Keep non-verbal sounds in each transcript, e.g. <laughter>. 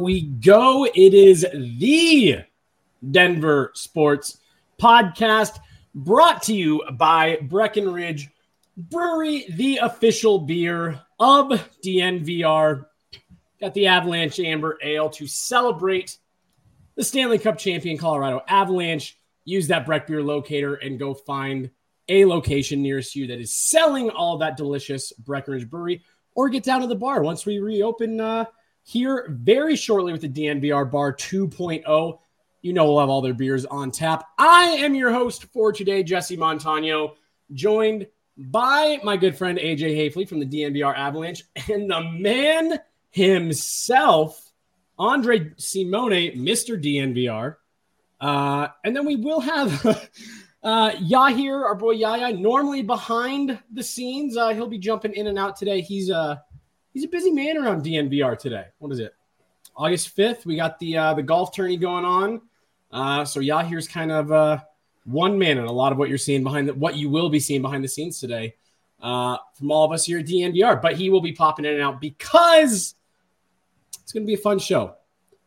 We go. It is the Denver Sports Podcast brought to you by Breckenridge Brewery, the official beer of DNVR. Got the Avalanche Amber Ale to celebrate the Stanley Cup champion Colorado Avalanche. Use that Breck Beer locator and go find a location nearest you that is selling all that delicious Breckenridge Brewery or get down to the bar once we reopen uh, here very shortly with the DNVR Bar 2.0. You know, we'll have all their beers on tap. I am your host for today, Jesse Montano, joined by my good friend AJ Haefele from the DNVR Avalanche and the man himself, Andre Simone, Mr. DNVR. Uh, and then we will have <laughs> uh, Yahir, our boy Yaya, normally behind the scenes. Uh, he'll be jumping in and out today. He's uh, he's a busy man around DNVR today. What is it? August fifth. We got the uh, the golf tourney going on. Uh, so Yahir's kind of uh, one man in a lot of what you're seeing behind the, what you will be seeing behind the scenes today uh, from all of us here at DNVR. But he will be popping in and out because it's going to be a fun show.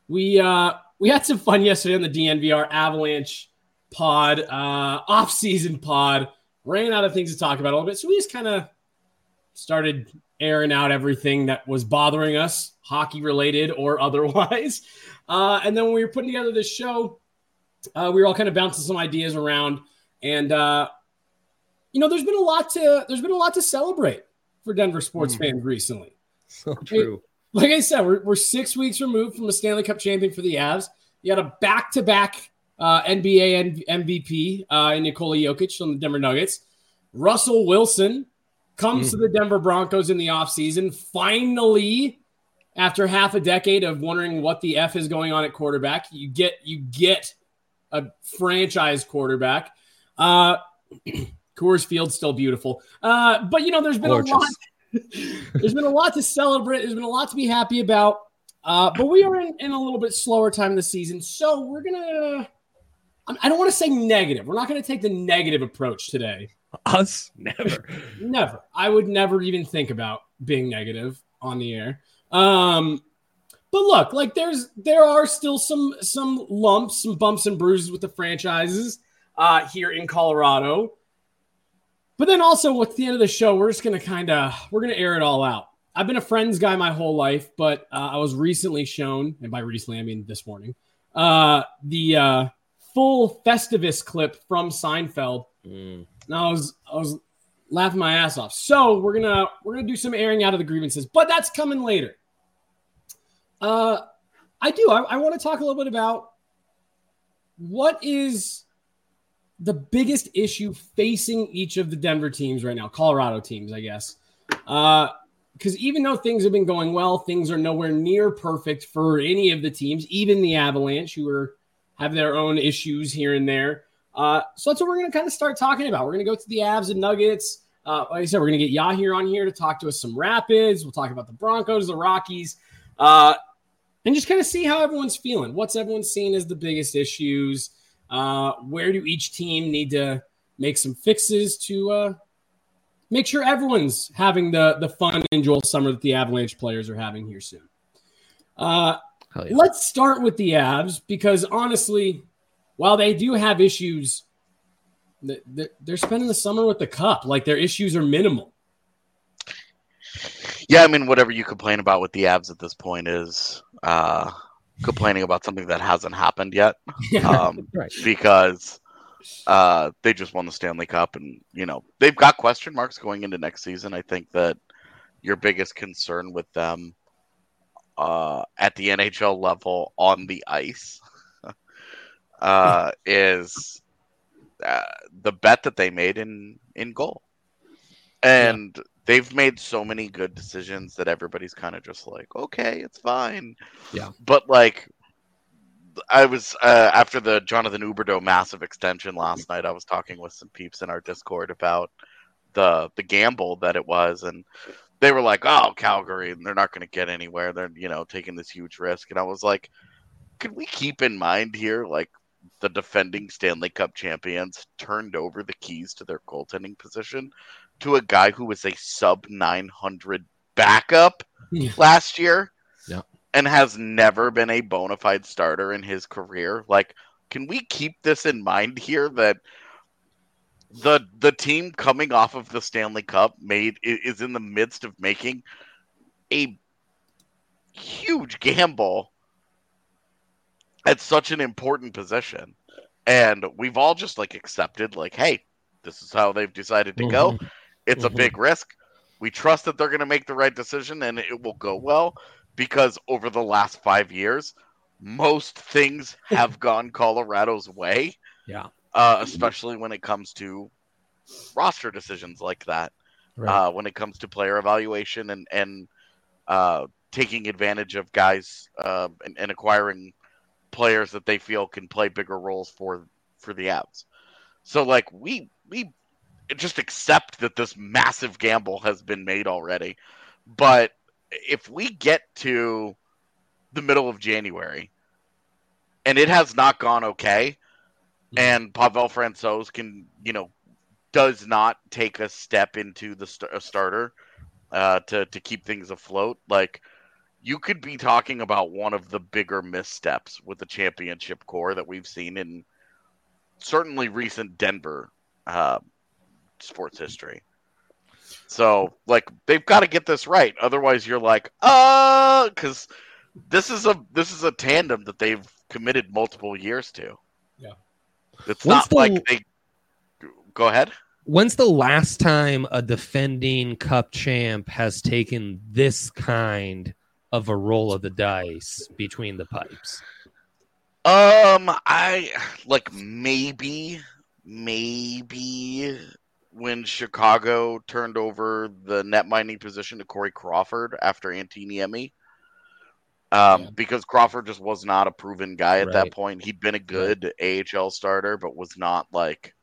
We uh, we had some fun yesterday on the DNVR Avalanche pod, uh, off season pod. Ran out of things to talk about a little bit, so we just kind of started airing out everything that was bothering us, hockey related or <laughs> otherwise. Uh, and then when we were putting together this show, uh, we were all kind of bouncing some ideas around, and uh, you know, there's been a lot to there's been a lot to celebrate for Denver sports fans recently. So true. Like I said, we're, we're six weeks removed from the Stanley Cup champion for the Avs. You got a back to back NBA MVP uh, in Nikola Jokic on the Denver Nuggets. Russell Wilson comes to the Denver Broncos in the offseason. Finally, after half a decade of wondering what the F is going on at quarterback, you get you get a franchise quarterback. Uh, <clears throat> Coors Field's still beautiful, uh, but you know there's been Gorgeous. a lot. <laughs> there's been a lot to celebrate. There's been a lot to be happy about. Uh, but we are in, in a little bit slower time of the season, so we're gonna. I don't want to say negative. We're not going to take the negative approach today. Us never. Never. I would never even think about being negative on the air. Um, but look, like there's there are still some some lumps, some bumps and bruises with the franchises uh, here in Colorado. But then also at the end of the show, we're just gonna kind of we're gonna air it all out. I've been a Friends guy my whole life, but uh, I was recently shown, and by recently I mean this morning, uh, the uh, full Festivus clip from Seinfeld. And I was I was laughing my ass off. So we're gonna we're gonna do some airing out of the grievances, but that's coming later. Uh, I do. I, I want to talk a little bit about what is the biggest issue facing each of the Denver teams right now, Colorado teams, I guess. Uh, Because even though things have been going well, things are nowhere near perfect for any of the teams, even the Avalanche, who are have their own issues here and there. Uh, so that's what we're going to kind of start talking about. We're going to go to the Avs and Nuggets. Uh, like I said, we're going to get Yahir on here to talk to us some Rapids. We'll talk about the Broncos, the Rockies, uh, and just kind of see how everyone's feeling. What's everyone seeing as the biggest issues? Uh, where do each team need to make some fixes to uh, make sure everyone's having the the fun and enjoyable summer that the Avalanche players are having here soon? Uh, yeah. Let's start with the Avs because honestly, while they do have issues, th- th- they're spending the summer with the cup. Like their issues are minimal. Yeah, I mean, whatever you complain about with the Avs at this point is uh, complaining about something that hasn't happened yet. <laughs> Um, Right. Because uh, they just won the Stanley Cup, and you know they've got question marks going into next season. I think that your biggest concern with them uh, at the NHL level on the ice uh, is uh, the bet that they made in in goal, and they've made so many good decisions that everybody's kind of just like, okay, it's fine. Yeah. But like, I was uh, after the Jonathan Huberdeau massive extension last night. I was talking with some peeps in our Discord about the the gamble that it was, and they were like, "Oh, Calgary, they're not going to get anywhere. They're you know taking this huge risk." And I was like, "Could we keep in mind here, like?" The defending Stanley Cup champions turned over the keys to their goaltending position to a guy who was a sub 900 backup Yeah. <laughs> last year Yeah. and has never been a bona fide starter in his career. Like, can we keep this in mind here that the the team coming off of the Stanley Cup made is in the midst of making a huge gamble at such an important position. And we've all just like accepted like, hey, this is how they've decided to go. It's a Mhm. big risk. We trust that they're going to make the right decision and it will go well because over the last 5 years, most things have <laughs> gone Colorado's way Yeah. uh, especially when it comes to roster decisions like that. Right. Uh, when it comes to player evaluation and and uh, taking advantage of guys uh, and, and acquiring players that they feel can play bigger roles for for the Avs. So like we we just accept that this massive gamble has been made already, but if we get to the middle of January and it has not gone okay, and Pavel Francouz can, you know, does not take a step into the st- starter uh, to to keep things afloat. Like you could be talking about one of the bigger missteps with the championship core that we've seen in certainly recent Denver uh, sports history. So, like, they've got to get this right. Otherwise, you're like, uh, because this is a this is a tandem that they've committed multiple years to. Yeah. It's What's not the- like they. Go ahead. When's the last time a defending cup champ has taken this kind of a roll of the dice between the pipes? Um, I like maybe, maybe when Chicago turned over the net minding position to Corey Crawford after Antti Niemi. Um, Yeah. because Crawford just was not a proven guy at that point. He'd been a good AHL starter, but was not like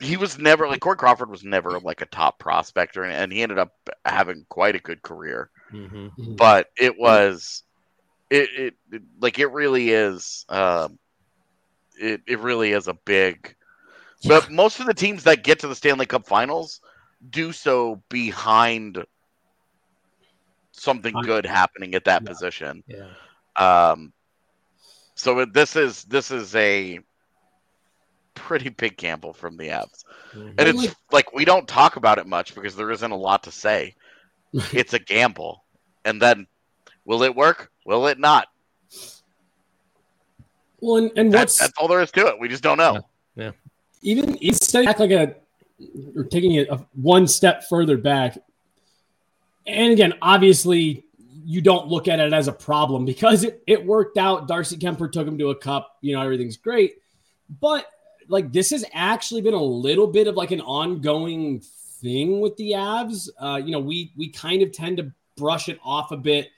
he was never like Corey Crawford was never like a top prospector, and, and he ended up having quite a good career Mm-hmm. but it was it, it, it like it really is um it, it really is a big but most of the teams that get to the stanley cup finals do so behind something good happening at that Yeah. position Yeah. um so this is this is a pretty big gamble from the Avs. Mhm. And it's like we don't talk about it much because there isn't a lot to say. <laughs> it's a gamble. And then will it work? Will it not? Well, and, and That- what's that's all there is to it. We just don't know. Yeah. Even even stepping back like a or taking it a, one step further back. And again, obviously, you don't look at it as a problem because it, it worked out. Darcy Kuemper took him to a cup, you know, everything's great. But like this has actually been a little bit of like an ongoing thing with the Avs. Uh, you know, we we kind of tend to brush it off a bit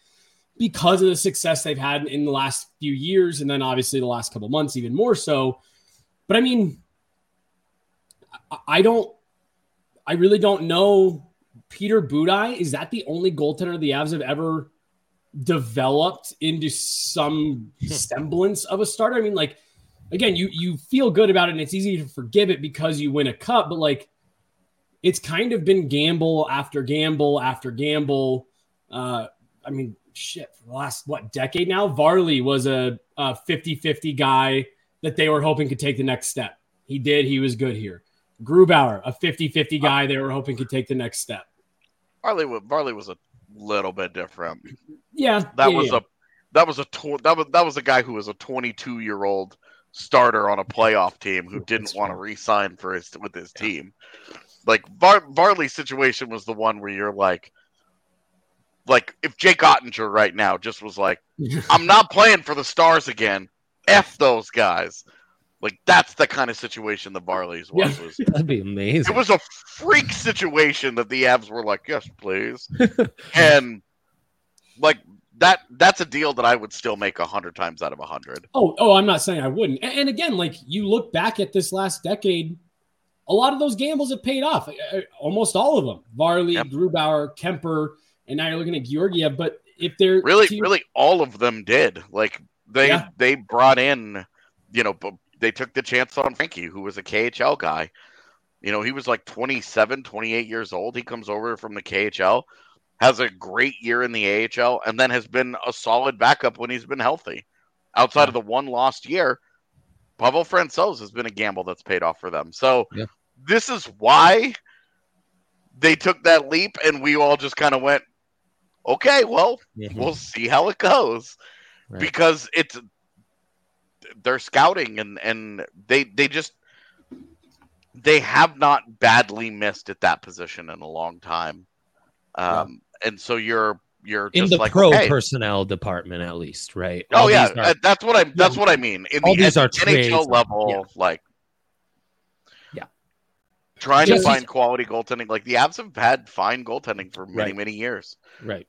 because of the success they've had in the last few years, and then obviously the last couple months even more so. But I mean, I, don't, I really don't know. Peter Budaj is that the only goaltender the Avs have ever developed into some <laughs> semblance of a starter? I mean, like again, you you feel good about it, and it's easy to forgive it because you win a cup, but like it's kind of been gamble after gamble after gamble. Uh, I mean, shit, for the last what decade now, Varley was a, a 50-50 guy that they were hoping could take the next step. He did. He was good here. Grubauer, a 50-50 guy they were hoping could take the next step. Varley, Varley was a little bit different. Yeah, That yeah, was yeah. a that was a tw- that was that was a guy who was a 22 year old starter on a playoff team who didn't want to re-sign for his with his team. Like Var- Varley's situation was the one where you're like, like if Jake Oettinger right now just was like, <laughs> I'm not playing for the Stars again. F those guys. Like that's the kind of situation the Varley's was. Yeah. was <laughs> That'd be amazing. it was a freak situation that the Avs were like, yes, please, <laughs> and like that. That's a deal that I would still make a hundred times out of a hundred. Oh, oh, I'm not saying I wouldn't. And, and again, like you look back at this last decade, a lot of those gambles have paid off. Uh, Almost all of them. Varley, Yep. Grubauer, Kuemper, and now you're looking at Georgiev. But if they're Really, your- really, all of them did. Like they Yeah. they brought in, you know, they took the chance on Frankie, who was a KHL guy. You know, he was like 27, 28 years old. He comes over from the KHL, has a great year in the AHL, and then has been a solid backup when he's been healthy. Outside of the one lost year, Pavel Francouz has been a gamble that's paid off for them. So Yeah. This is why they took that leap, and we all just kind of went, okay, well, Mhm. we'll see how it goes Right. because it's they're scouting and and they they just they have not badly missed at that position in a long time um and so you're you're in just the like pro okay. personnel department, at least, right? oh All yeah are- uh, that's what i that's what i mean in All the these are trades. nhl level Yeah. like Yeah. Trying Just- to find quality goaltending like the avs have had fine goaltending for many Right. many years Right.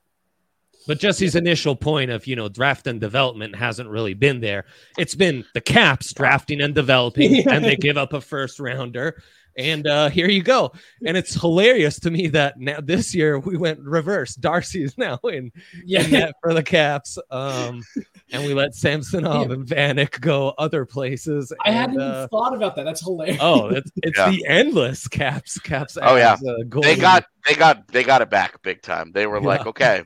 But Jesse's initial point of, you know, draft and development hasn't really been there. It's been the Caps drafting and developing, <laughs> and they give up a first rounder. And uh, here you go. And it's hilarious to me that now this year we went reverse. Darcy is now in, yeah, in net for the Caps. Um, and we let Samsonov and Vanek go other places. I hadn't and, even uh, thought about that. That's hilarious. Oh, it's, it's Yeah. the endless Caps. Caps. Oh, yeah. adds, uh, they got they got they got it back big time. They were like, okay.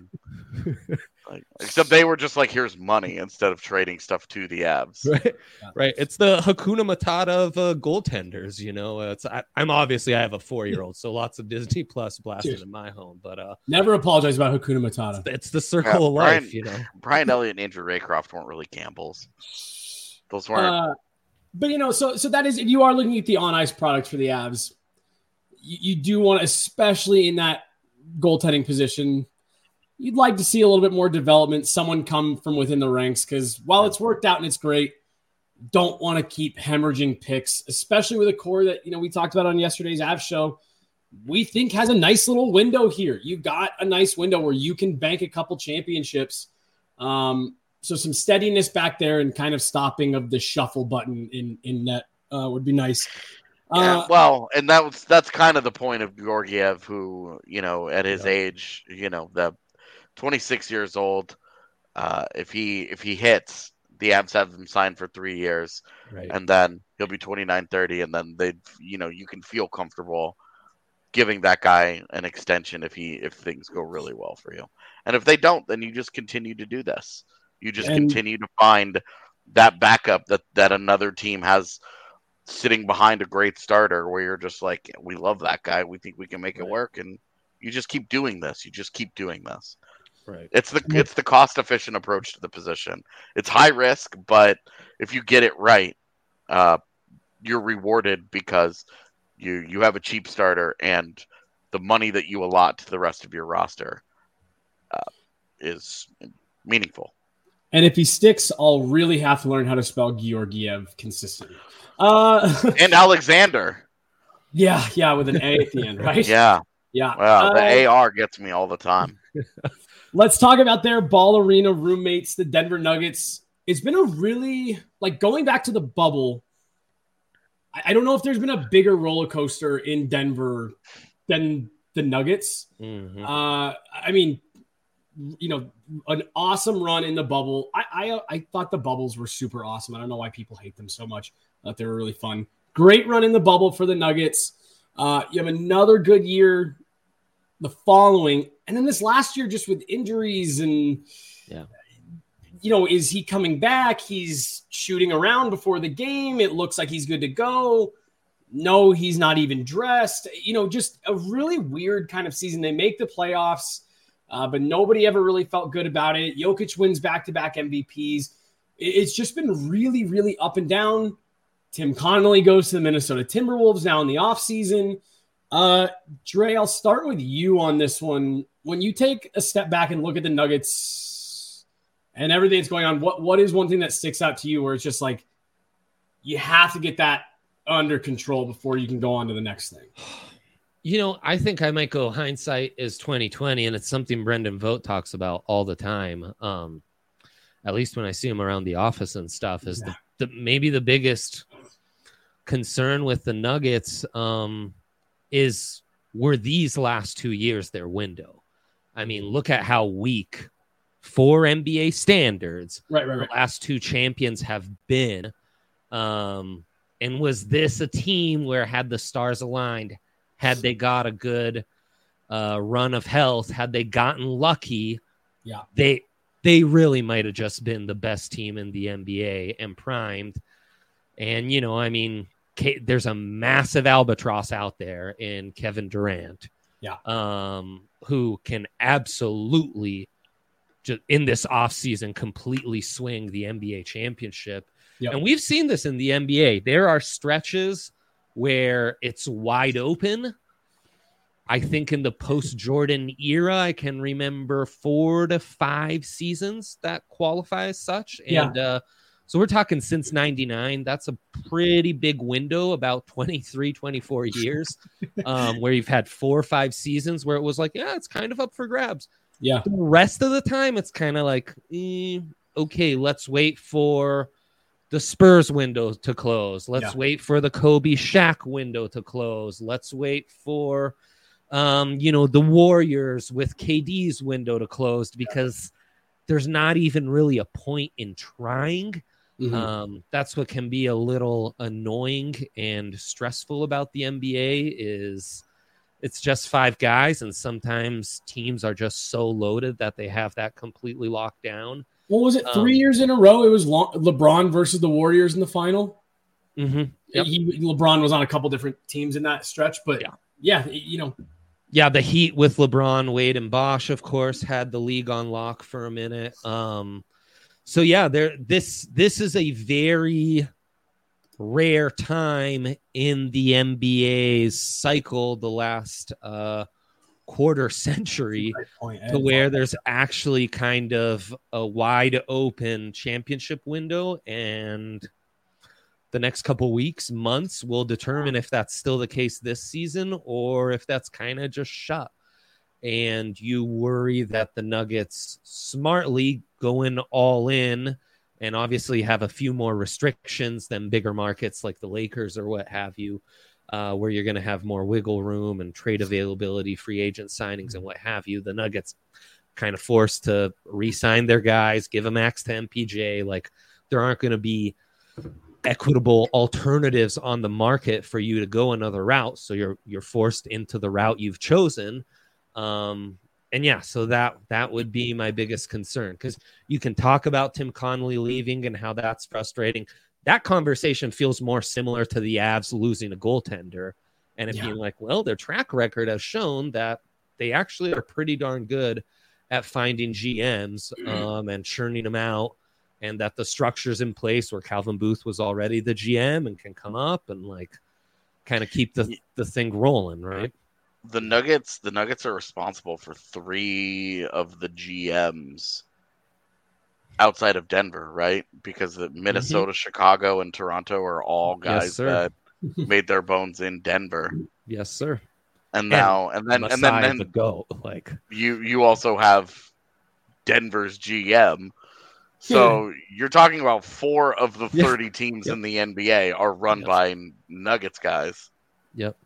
Like, except they were just like, here's money instead of trading stuff to the Avs. <laughs> right right it's the hakuna matata of uh, goaltenders you know it's I, i'm obviously i have a four-year-old so lots of disney plus blasted in my home but uh Never apologize about Hakuna Matata. it's the circle Yeah, of life you know <laughs> Brian Elliott and Andrew Raycroft weren't really gambles. Those weren't. Uh, but you know, so so that is if you are looking at the on ice product for the Avs, you, you do want, especially in that goaltending position, you'd like to see a little bit more development. Someone come from within the ranks because while it's worked out and it's great, don't want to keep hemorrhaging picks, especially with a core that you know we talked about on yesterday's Avs show. We think has a nice little window here. You've got a nice window where you can bank a couple championships. Um, so some steadiness back there and kind of stopping of the shuffle button in in net uh, would be nice. yeah, Uh, well, and that was that's kind of the point of Georgiev, who you know at his Yeah. age, you know, the 26 years old. Uh, if he if he hits, the Avs have him signed for three years, right and then he'll be 29, 30, and then they, you know, you can feel comfortable giving that guy an extension if he if things go really well for you. And if they don't, then you just continue to do this. You just And- continue to find that backup that that another team has sitting behind a great starter where you're just like we love that guy. We think we can make it work and you just keep doing this. You just keep doing this. Right It's the it's the cost efficient approach to the position. It's high risk, but if you get it right, uh, you're rewarded because you you have a cheap starter and the money that you allot to the rest of your roster uh, is meaningful. And if he sticks, I'll really have to learn how to spell Georgiev consistently. Uh, <laughs> And Alexandar. yeah, yeah, with an A at the end, right? Yeah. yeah. Wow. The Uh, AR gets me all the time. <laughs> Let's talk about their ball arena roommates, the Denver Nuggets. It's been a really like going back to the bubble. I, I don't know if there's been a bigger roller coaster in Denver than the Nuggets. Mhm. Uh, I mean, you know, an awesome run in the bubble. I, I I thought the bubbles were super awesome. I don't know why people hate them so much. I thought they were really fun. Great run in the bubble for the Nuggets. Uh, you have another good year the following, and then this last year just with injuries and Yeah. You know, is he coming back? He's shooting around before the game. It looks like he's good to go. No, he's not even dressed. You know, just a really weird kind of season. They make the playoffs, uh, but nobody ever really felt good about it. Jokic wins back to back MVPs. It's just been really, really up and down. Tim Connolly goes to the Minnesota Timberwolves now in the offseason. Uh, Dre, I'll start with you on this one. When you take a step back and look at the Nuggets and everything that's going on, what what is one thing that sticks out to you where it's just like you have to get that under control before you can go on to the next thing? You know, I think I might go hindsight is 2020, and it's something Brendan Vogt talks about all the time. Um, at least when I see him around the office and stuff, is the, the maybe the biggest concern with the Nuggets um, is were these last two years their window. I mean, look at how weak for NBA standards Right, right, right. the last two champions have been. Um, and was this a team where had the stars aligned, had they got a good uh, run of health, had they gotten lucky, Yeah. they they really might have just been the best team in the NBA and primed. And you know, I mean, K- there's a massive albatross out there in Kevin Durant, Yeah. um, who can absolutely just in this offseason completely swing the NBA championship. Yep. And we've seen this in the NBA. There are stretches where it's wide open. I think in the post Jordan era, I can remember four to five seasons that qualify as such. Yeah. And uh, so we're talking since 99. That's a pretty big window, about 23, 24 <laughs> years, um, where you've had four or five seasons where it was like, yeah, it's kind of up for grabs. Yeah. The rest of the time, it's kind of like, eh, okay, let's wait for the Spurs window to close. Let's Yeah. wait for the Kobe Shaq window to close. Let's wait for, um, you know, the Warriors with KD's window to close because there's not even really a point in trying. Mhm. Um, that's what can be a little annoying and stressful about the NBA is it's just five guys, and sometimes teams are just so loaded that they have that completely locked down. what was it? Three Um, years in a row. It was long, LeBron versus the Warriors in the final. Mm-hmm. Yep. He, LeBron was on a couple different teams in that stretch, but Yeah. yeah, you know, Yeah, the Heat with LeBron, Wade, and Bosh, of course, had the league on lock for a minute. Um, so yeah, there this this is a very rare time in the NBA's cycle, the last uh, quarter century, point. to where there's actually kind of a wide open championship window and the next couple weeks months will determine if that's still the case this season or if that's kind of just shut and you worry that the nuggets smartly going all in and obviously have a few more restrictions than bigger markets like the lakers or what have you uh, where you're going to have more wiggle room and trade availability, free agent signings, and what have you. The Nuggets kind of forced to re-sign their guys, give a max to MPJ. Like there aren't going to be equitable alternatives on the market for you to go another route. So you're you're forced into the route you've chosen. Um, and yeah, so that that would be my biggest concern because you can talk about Tim Connolly leaving and how that's frustrating that conversation feels more similar to the Avs losing a goaltender and it Yeah. being like, well, their track record has shown that they actually are pretty darn good at finding GMs um, and churning them out, and that the structure's in place where Calvin Booth was already the GM and can come up and like kind of keep the the thing rolling, right? The Nuggets the Nuggets are responsible for three of the GMs outside of Denver, right? Because the Minnesota, Chicago, and Toronto are all Mm-hmm. Yes, guys that <laughs> made their bones in Denver. Yes, sir. And now and then and then, Masai then the goat. Like you you also have Denver's GM. So you're talking about four of the Yeah. 30 teams Yep. in the NBA are run Yep. by Nuggets guys. Yep.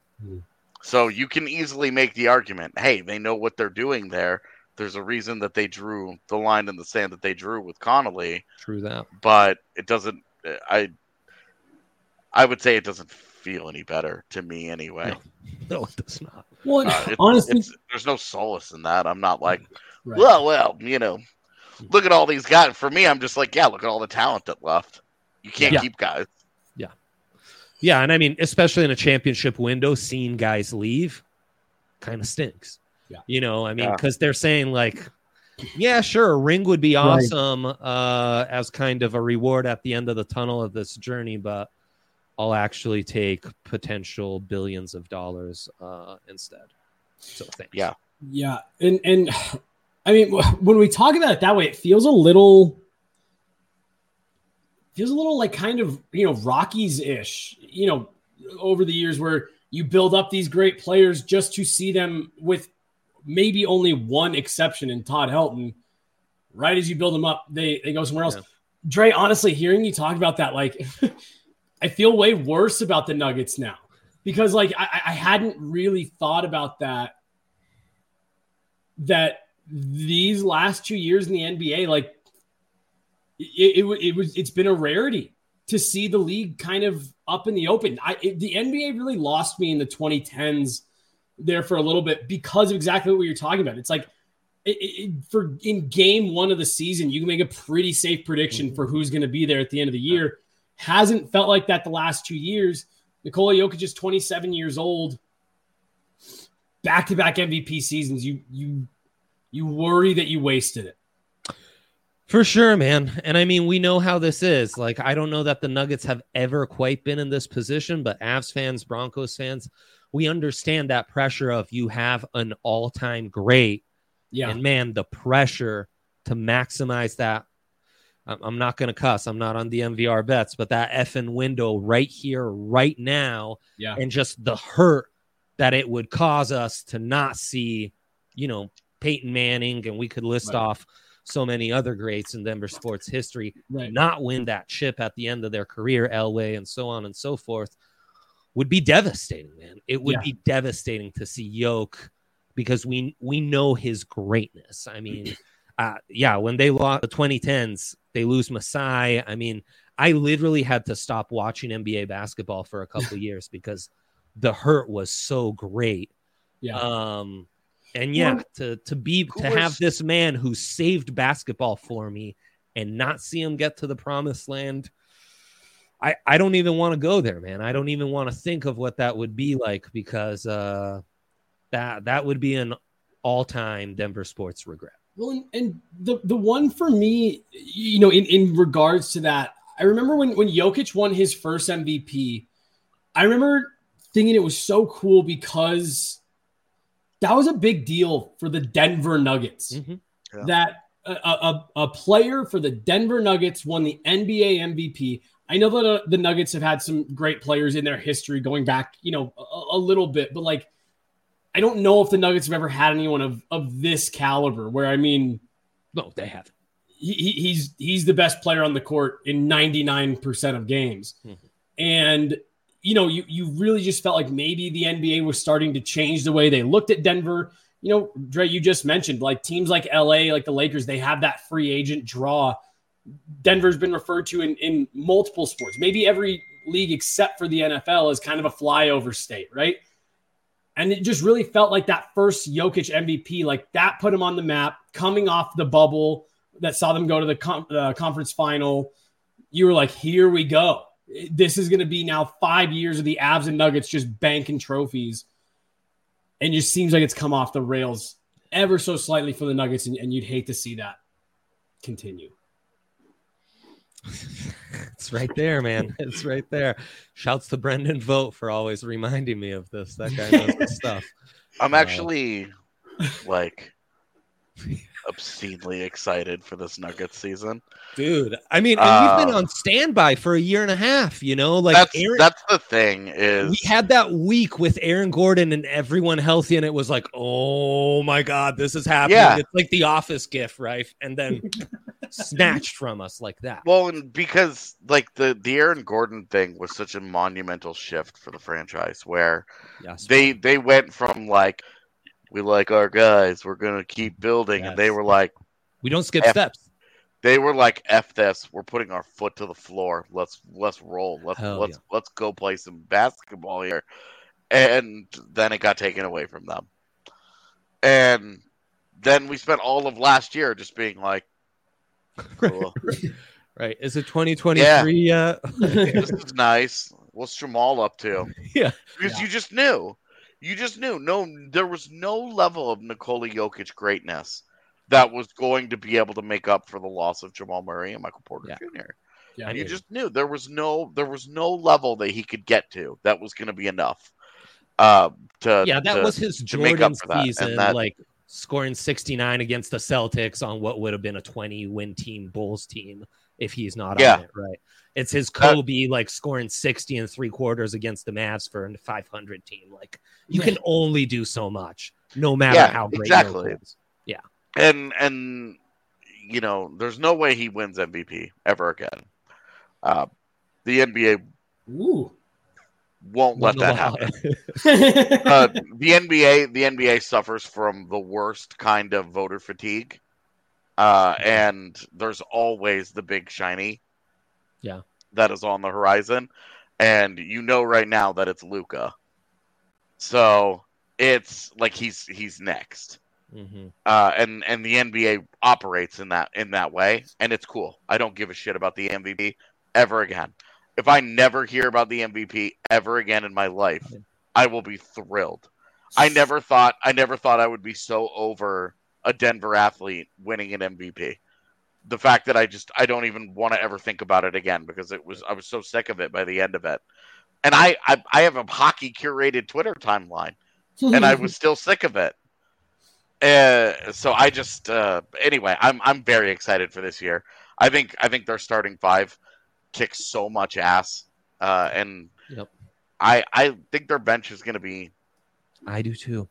So you can easily make the argument, hey, they know what they're doing there. There's a reason that they drew the line in the sand that they drew with Connolly, true that. but it doesn't I I would say it doesn't feel any better to me anyway. No, <laughs> it does not. Well, and Uh, it- honestly, it's, there's no solace in that. I'm not like, Right. well, well, you know, look at all these guys. For me, I'm just like, yeah, look at all the talent that left. You can't Yeah. keep guys. Yeah, and I mean, especially in a championship window, seeing guys leave kind of stinks. Yeah. You know, I mean, Yeah. because they're saying like, yeah, sure, a ring would be Right. awesome uh, as kind of a reward at the end of the tunnel of this journey, but I'll actually take potential billions of dollars uh, instead. So thanks. Yeah. Yeah, and and <sighs> I mean, <sighs> when we talk about it that way, it feels a little feels a little like kind of you know Rockies ish. You know, over the years where you build up these great players just to see them with maybe only one exception in Todd Helton. Right as you build them up, they they go somewhere else. Yeah. Dre, honestly, hearing you talk about that, like, <laughs> I feel way worse about the Nuggets now because, like, I, I hadn't really thought about that. That these last two years in the NBA, like, it, it, it was it's been a rarity to see the league kind of up in the open. I it, the NBA really lost me in the 2010s there for a little bit because of exactly what you're talking about. It's like it, it, for in game one of the season, you can make a pretty safe prediction mm-hmm. for who's going to be there at the end of the year. Hasn't felt like that the last two years. Nikola Jokic is 27 years old. Back to back MVP seasons. You you you worry that you wasted it. For sure, man. And I mean, we know how this is. Like, I don't know that the Nuggets have ever quite been in this position, but Avs fans, Broncos fans, we understand that pressure of you have an all time great. Yeah. And man, the pressure to maximize that. I'm not going to cuss. I'm not on the MVR bets, but that effing window right here, right now, Yeah. and just the hurt that it would cause us to not see, you know, Peyton Manning, and we could list Right. off so many other greats in Denver sports history Right. not win that chip at the end of their career, Elway, and so on and so forth, would be devastating, man. It would Yeah. be devastating to see Yoke because we we know his greatness. I mean, <clears throat> uh, yeah, when they lost the 2010s, they lose Masai. I mean, I literally had to stop watching NBA basketball for a couple <laughs> years because the hurt was so great. Yeah. Um, and yeah, to to be to have this man who saved basketball for me and not see him get to the promised land. I, I don't even want to go there, man. I don't even want to think of what that would be like because uh, that that would be an all-time Denver sports regret. Well, and, and the the one for me, you know, in, in regards to that, I remember when when Jokic won his first MVP, I remember thinking it was so cool because that was a big deal for the Denver Nuggets. Mhm. Yeah. That a, a, a player for the Denver Nuggets won the NBA MVP. I know that uh, the Nuggets have had some great players in their history going back, you know, a, a little bit, but like I don't know if the Nuggets have ever had anyone of of this caliber. Where I mean, No, they haven't. he, he- he's he's the best player on the court in 99% of games. Mhm. And you know, you you really just felt like maybe the NBA was starting to change the way they looked at Denver. You know, Dre, you just mentioned like teams like LA, like the Lakers, they have that free agent draw. Denver's been referred to in, in multiple sports, maybe every league except for the NFL as kind of a flyover state, right? And it just really felt like that first Jokic MVP, like that put him on the map, coming off the bubble that saw them go to the com- uh, conference final. You were like, here we go. This is going to be now five years of the Avs and Nuggets just banking trophies. And it just seems like it's come off the rails ever so slightly for the Nuggets, and, and you'd hate to see that continue. <laughs> It's right there, man. <laughs> It's right there. Shouts to Brendan Vogt for always reminding me of this. That guy knows his <laughs> stuff. I'm uh, actually like <laughs> obscenely excited for this Nuggets season. Dude, I mean, and we've been Uh, on standby for a year and a half, you know, like that's Aaron, that's the thing is we had that week with Aaron Gordon and everyone healthy, and it was like, oh my god, this is happening. Yeah. It's like the office gif, right? And then <laughs> snatched from us like that. well, and because like the the Aaron Gordon thing was such a monumental shift for the franchise, where Yes. they they went from like we like our guys, we're gonna keep building, and they were like we don't skip F- steps. they were like f this, we're putting our foot to the floor. Let's let's roll. Let's Hell let's yeah. let's go play some basketball here, and then it got taken away from them, and then we spent all of last year just being like. <laughs> Cool. Right. Is it 2023 yet? <laughs> this is nice. What's Jamal up to? <laughs> Yeah. Because you just knew. You just knew. No, there was no level of Nikola Jokic greatness that was going to be able to make up for the loss of Jamal Murray and Michael Porter Yeah. Jr. Yeah, you just knew there was no there was no level that he could get to that was going to be enough. Uh, to yeah, that to- was his to make up Jordan. Season, that- like scoring 69 against the Celtics on what would have been a 20 win team Bulls team if he's not Yeah. on it, right? It's his Uh, Kobe like scoring 60 and three quarters against the Mavs for a 500 team. Like you can only do so much, no matter Yeah, how great exactly. Jokic is. Yeah, and and you know, there's no way he wins MVP ever again. Uh, the NBA Ooh. won't let that happen. <laughs> uh, the NBA the NBA suffers from the worst kind of voter fatigue, uh, and there's always the big shiny, Yeah. that is on the horizon, and you know right now that it's Luka, so it's like he's he's next, Mhm. uh, and and the NBA operates in that in that way, and it's cool. I don't give a shit about the MVP ever again. If I never hear about the MVP ever again in my life, I will be thrilled. I never thought I never thought I would be so over a Denver athlete winning an MVP. The fact that I just I don't even want to ever think about it again because it was I was so sick of it by the end of it. And I I, I have a hockey curated Twitter timeline and I was <laughs> still sick of it. Uh, so I just uh, anyway, I'm I'm very excited for this year. I think I think their starting five kicks so much ass, uh, and Yep. I I think their bench is going to be I do too.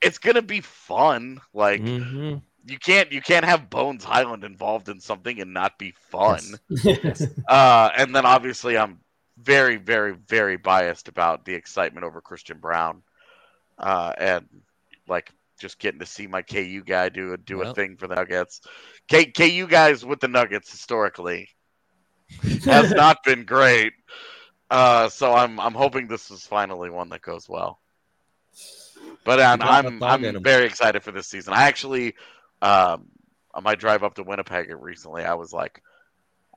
It's going to be fun. Like Mhm. you can't you can't have Bones Hyland involved in something and not be fun. Yes. <laughs> <laughs> Uh, and then obviously I'm very very very biased about the excitement over Christian Braun, uh, and like just getting to see my KU guy do a do a thing for the Nuggets. K, KU guys with the Nuggets historically <laughs> has not been great. Uh, so I'm I'm hoping this is finally one that goes well. But I'm I'm, I'm 'em. very excited for this season. I actually, um, on my drive up to Winnipeg recently, I was like,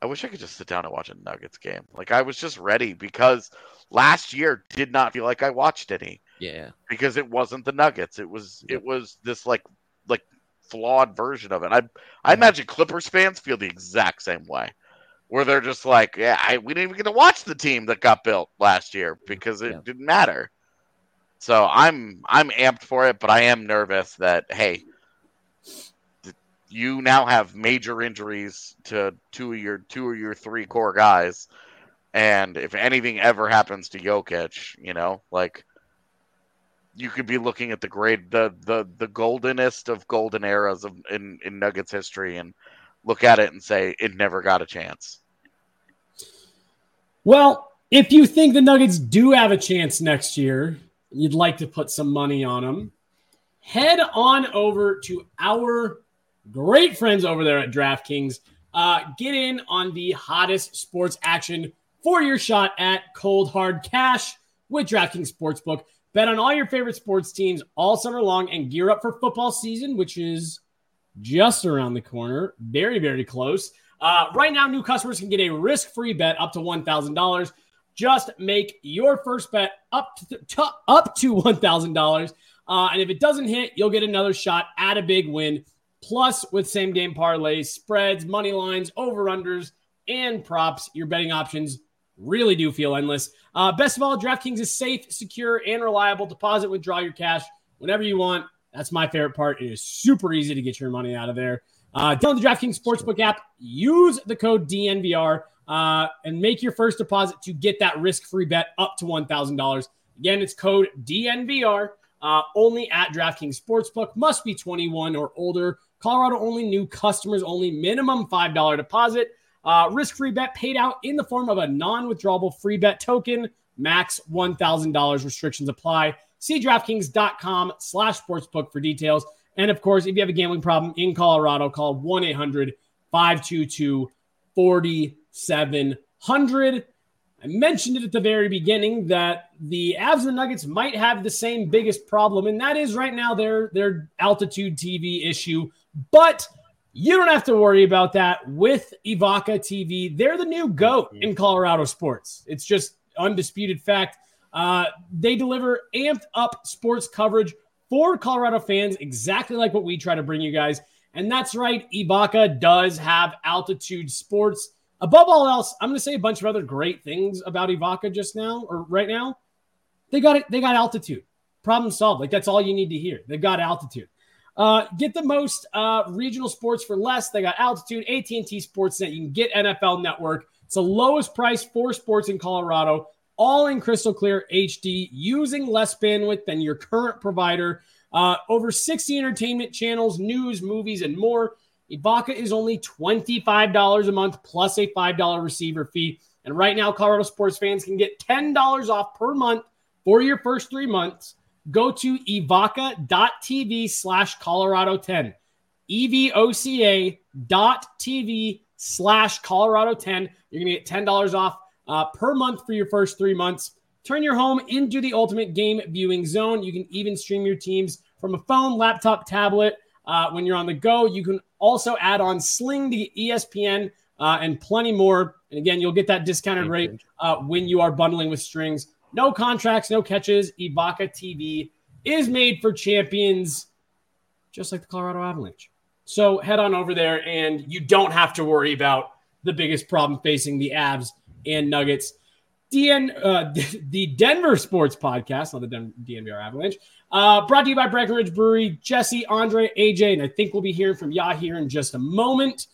I wish I could just sit down and watch a Nuggets game. Like I was just ready because last year did not feel like I watched any Yeah. because it wasn't the Nuggets. It was Yep. it was this like like flawed version of it. I. I imagine Clippers fans feel the exact same way, where they're just like, yeah, I, we didn't even get to watch the team that got built last year because it Yeah. didn't matter. So I'm I'm amped for it, but I am nervous that hey, you now have major injuries to two of your two or your three core guys, and if anything ever happens to Jokic, you know, like you could be looking at the great the the the goldenest of golden eras of in in Nuggets history and look at it and say it never got a chance. Well, if you think the Nuggets do have a chance next year, you'd like to put some money on them, head on over to our great friends over there at DraftKings. Uh, get in on the hottest sports action for your shot at cold hard cash with DraftKings Sportsbook. Bet on all your favorite sports teams all summer long and gear up for football season, which is just around the corner. Very, very close. Uh, right now, new customers can get a risk free bet up to $1,000. Just make your first bet up to, to up to $1,000. Uh, and if it doesn't hit, you'll get another shot at a big win. Plus, with same game parlays, spreads, money lines, over unders, and props, your betting options really do feel endless. Uh, best of all, DraftKings is safe, secure, and reliable. Deposit, withdraw your cash whenever you want. That's my favorite part. It is super easy to get your money out of there. Uh, download the DraftKings Sportsbook app. Use the code DNVR uh, and make your first deposit to get that risk-free bet up to one thousand dollars. Again, it's code DNVR. Uh, only at DraftKings Sportsbook. Must be 21 or older. Colorado only. New customers only. Minimum five dollar deposit. Uh, risk-free bet paid out in the form of a non-withdrawable free bet token. Max one thousand dollars. Restrictions apply. See DraftKings.com slash sportsbook for details. And of course, if you have a gambling problem in Colorado, call 1 800 522 4700. I mentioned it at the very beginning that the Avs and the Nuggets might have the same biggest problem, and that is right now their, their altitude TV issue. But you don't have to worry about that with Evoca TV. They're the new GOAT in Colorado sports. It's just undisputed fact. Uh, they deliver amped up sports coverage for Colorado fans, exactly like what we try to bring you guys. And that's right, Evoca does have altitude sports. Above all else, I'm going to say a bunch of other great things about Evoca just now or right now. They got it. They got altitude. Problem solved. Like that's all you need to hear. They got altitude. Uh, get the most uh, regional sports for less. They got altitude, AT&T Sportsnet. You can get NFL Network. It's the lowest price for sports in Colorado, all in crystal clear HD, using less bandwidth than your current provider. Uh, over 60 entertainment channels, news, movies, and more. Evoca is only $25 a month plus a $5 receiver fee. And right now, Colorado sports fans can get $10 off per month for your first three months. Go to evoca.tv slash Colorado 10. EVOCA dot TV slash Colorado 10. You're going to get $10 off uh, per month for your first three months. Turn your home into the ultimate game viewing zone. You can even stream your teams from a phone, laptop, tablet. Uh, when you're on the go, you can also add on Sling the ESPN uh, and plenty more. And again, you'll get that discounted rate uh, when you are bundling with strings. No contracts, no catches. Evoca TV is made for champions, just like the Colorado Avalanche. So head on over there, and you don't have to worry about the biggest problem facing the Avs and Nuggets. DN, uh, <laughs> the Denver Sports Podcast, not the Den- DNVR Avalanche, uh, brought to you by Breckenridge Brewery, Jesse, Andre, AJ, and I think we'll be hearing from Yah here in just a moment.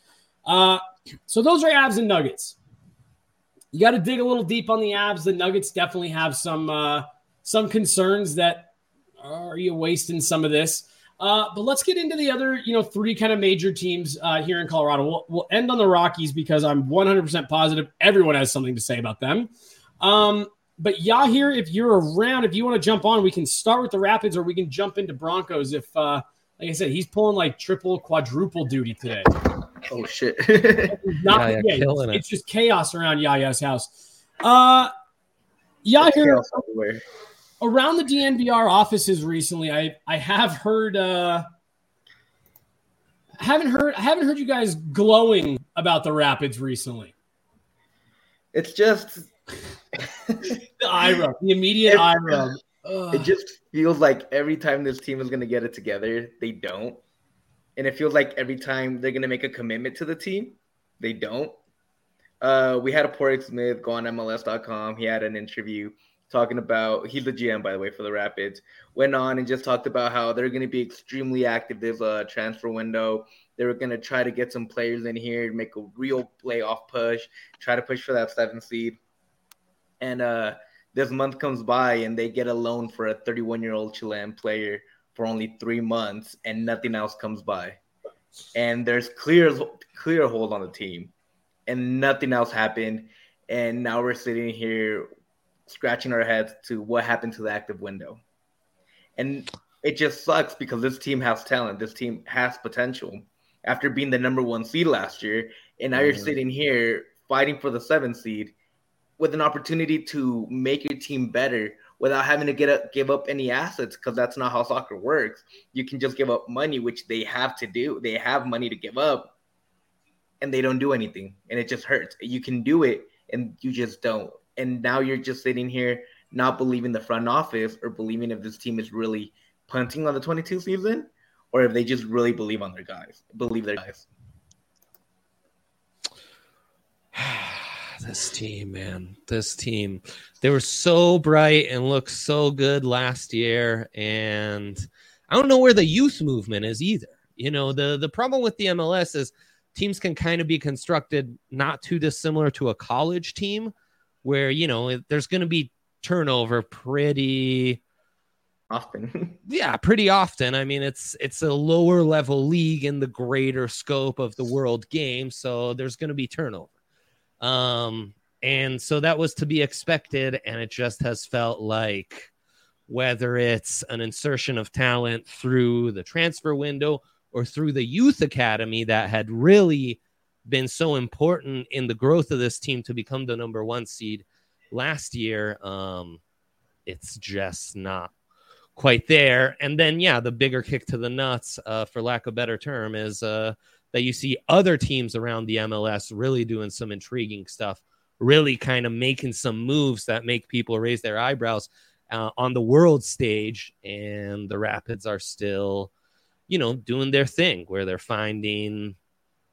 Uh, so those are Avs and Nuggets. You got to dig a little deep on the Avs. The Nuggets definitely have some uh, some concerns that are you wasting some of this. Uh, but let's get into the other, you know, three kind of major teams uh, here in Colorado. We'll, we'll end on the Rockies because I'm 100% positive everyone has something to say about them. Um, but Yahir, if you're around, if you want to jump on, we can start with the Rapids or we can jump into Broncos. If, uh, like I said, he's pulling like triple, quadruple duty today. Oh shit! <laughs> Not, Yaya yeah, killing it's, it. it's just chaos around Yaya's house. Uh, Yahir, around the DNVR offices recently, I I have heard uh haven't heard I haven't heard you guys glowing about the Rapids recently. It's just <laughs> The eye rub, the immediate It- eye rub. Ugh. it just feels like every time this team is gonna get it together, they don't. And it feels like every time they're gonna make a commitment to the team, they don't. Uh, we had a Padraig Smith go on MLS.com. He had an interview talking about he's the GM by the way for the Rapids. Went on and just talked about how they're going to be extremely active this uh, transfer window. They were going to try to get some players in here, make a real playoff push, try to push for that seventh seed. And uh, this month comes by and they get a loan for a 31 year old Chilean player for only three months, and nothing else comes by. And there's clear clear hold on the team, and nothing else happened. And now we're sitting here scratching our heads to what happened to the active window. And it just sucks because this team has talent. This team has potential. After being the number one seed last year, and now you're sitting here fighting for the seventh seed with an opportunity to make your team better without having to get give up any assets because that's not how soccer works. You can just give up money, which they have to do. They have money to give up, and they don't do anything, and it just hurts. You can do it, and you just don't. And now you're just sitting here not believing the front office or believing if this team is really punting on the 22 season or if they just really believe on their guys, believe their guys. This team, man, this team. They were so bright and looked so good last year. And I don't know where the youth movement is either. You know, the the problem with the MLS is teams can kind of be constructed not too dissimilar to a college team where, you know, there's going to be turnover pretty often. <laughs> yeah, pretty often. I mean, it's it's a lower level league in the greater scope of the world game, so there's going to be turnover. Um, and so that was to be expected, and it just has felt like whether it's an insertion of talent through the transfer window or through the youth academy that had really been so important in the growth of this team to become the number one seed last year. Um, it's just not quite there. And then, yeah, the bigger kick to the nuts, uh, for lack of a better term, is uh, that you see other teams around the MLS really doing some intriguing stuff, really kind of making some moves that make people raise their eyebrows uh, on the world stage. And the Rapids are still, you know, doing their thing where they're finding.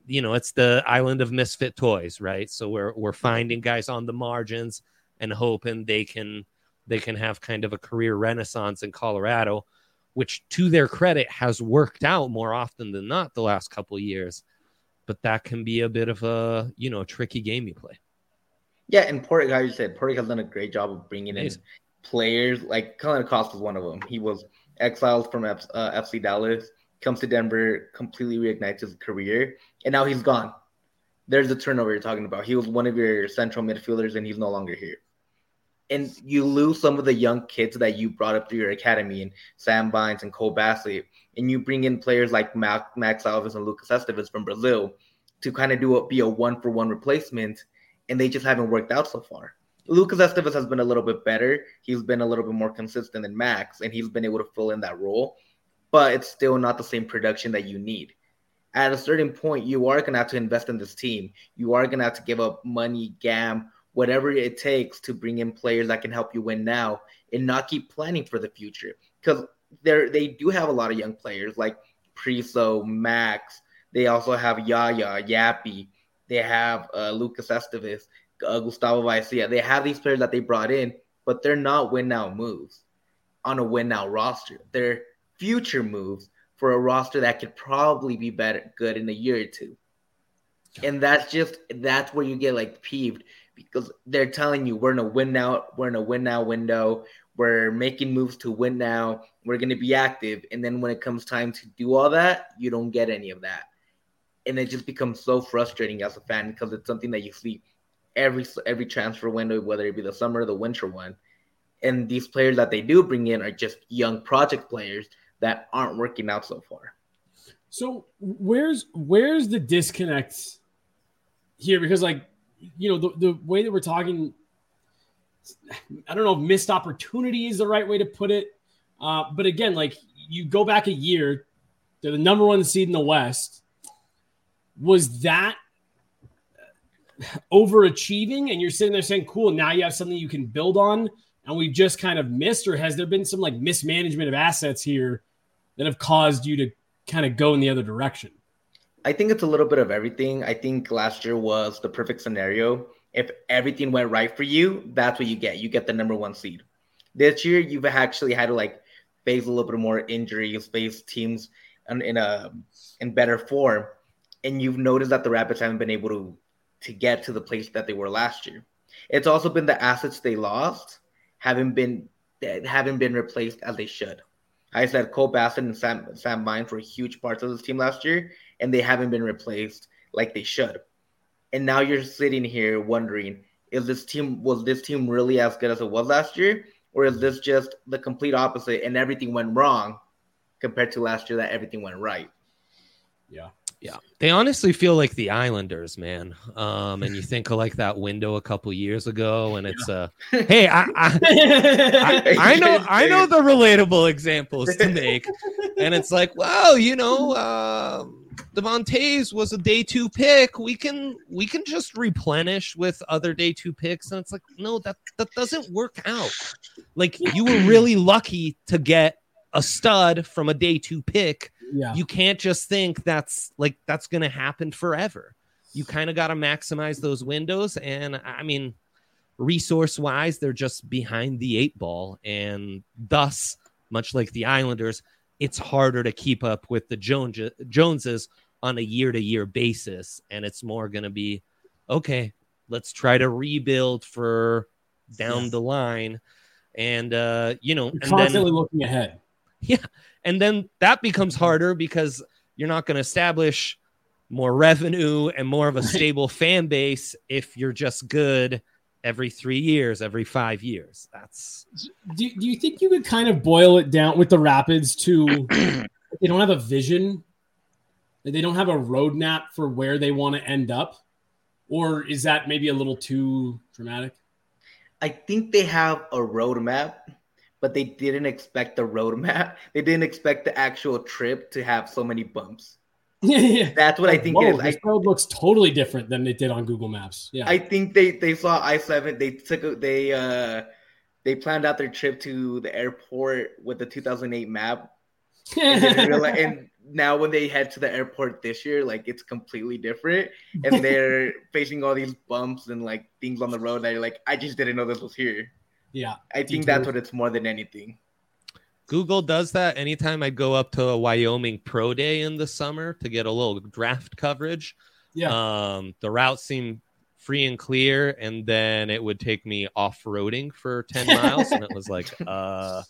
You know, it's the island of misfit toys, right? So we're we're finding guys on the margins and hoping they can they can have kind of a career renaissance in Colorado, which to their credit has worked out more often than not the last couple years. But that can be a bit of a you know tricky game you play. Yeah, and Porter, like you said, Porter has done a great job of bringing in players. Like Kellyn Acosta was one of them. He was exiled from F- uh, FC Dallas, comes to Denver, completely reignites his career, and now he's gone. There's the turnover you're talking about. He was one of your central midfielders, and he's no longer here and you lose some of the young kids that you brought up through your academy and Sam Vines and Cole Bassett, and you bring in players like Max Alves and Lucas Esteves from Brazil to kind of do a, be a one for one replacement, and they just haven't worked out so far. Lucas Esteves has been a little bit better. He's been a little bit more consistent than Max, and he's been able to fill in that role, but it's still not the same production that you need. At a certain point, you are going to have to invest in this team. You are going to have to give up money, GAM, whatever it takes to bring in players that can help you win now and not keep planning for the future. Because they they do have a lot of young players like Priso, Max. They also have Yaya, Yapi. They have uh, Lucas Esteves, uh, Gustavo Vallecilla. They have these players that they brought in, but they're not win now moves on a win now roster. They're future moves for a roster that could probably be better good in a year or two. And that's just that's where you get like peeved because they're telling you we're in a win now, we're in a win now window, we're making moves to win now, we're going to be active, and then when it comes time to do all that, you don't get any of that, and it just becomes so frustrating as a fan because it's something that you see every every transfer window, whether it be the summer or the winter one, and these players that they do bring in are just young project players that aren't working out so far. So where's where's the disconnect here? Because like you know, the, the way that we're talking, I don't know if missed opportunity is the right way to put it. Uh, but again, like you go back a year, they're the number one seed in the West. Was that overachieving? And you're sitting there saying, cool, now you have something you can build on. And we've just kind of missed, or has there been some like mismanagement of assets here that have caused you to kind of go in the other direction? I think it's a little bit of everything. I think last year was the perfect scenario. If everything went right for you, that's what you get. You get the number one seed. This year, you've actually had to like face a little bit more injuries, face teams in, in a in better form, and you've noticed that the Rapids haven't been able to to get to the place that they were last year. It's also been the assets they lost haven't been haven't been replaced as they should. I said Cole Bassett and Sam Sam Vine were huge parts of this team last year, and they haven't been replaced like they should. And now you're sitting here wondering, is this team was this team really as good as it was last year? Or is this just the complete opposite and everything went wrong compared to last year that everything went right? Yeah. Yeah, they honestly feel like the Islanders, man. Um, and you <laughs> think of like that window a couple years ago, and it's uh, hey, I, I, <laughs> I, I, know, I know the relatable examples to make, and it's like, well, you know, um, Devon Toews was a day two pick. We can we can just replenish with other day two picks. And it's like, no, that that doesn't work out. Like you were <clears throat> really lucky to get a stud from a day two pick. Yeah. You can't just think that's like that's gonna happen forever. you kind of got to maximize those windows. And I mean, resource wise, they're just behind the eight ball. And thus, much like the Islanders, it's harder to keep up with the Jones, Joneses on a year to year basis. And it's more going to be okay, let's try to rebuild for down Yes. the line. And, uh, you know, and constantly then, looking ahead. <laughs> yeah. And then that becomes harder because you're not going to establish more revenue and more of a stable fan base if you're just good every three years, every five years. That's Do, do you think you could kind of boil it down with the Rapids to <clears throat> they don't have a vision? They don't have a roadmap for where they want to end up? Or is that maybe a little too dramatic? I think they have a roadmap, but they didn't expect the roadmap. <laughs> They didn't expect the actual trip to have so many bumps. Yeah. <laughs> That's what I think Whoa, it is. This I, road looks totally different than it did on Google Maps. Yeah. I think they they saw I seven. They took a, they uh they planned out their trip to the airport with the 2008 map, <laughs> and, they reali- and now when they head to the airport this year, like it's completely different, and they're <laughs> facing all these bumps and like things on the road that you're like, I just didn't know this was here. yeah. I think that's what it's more than anything. Google does that anytime I go up to a Wyoming pro day in the summer to get a little draft coverage. Yeah. Um, the routes seem free and clear, and then it would take me off roading for 10 miles, and it was like, <laughs> uh,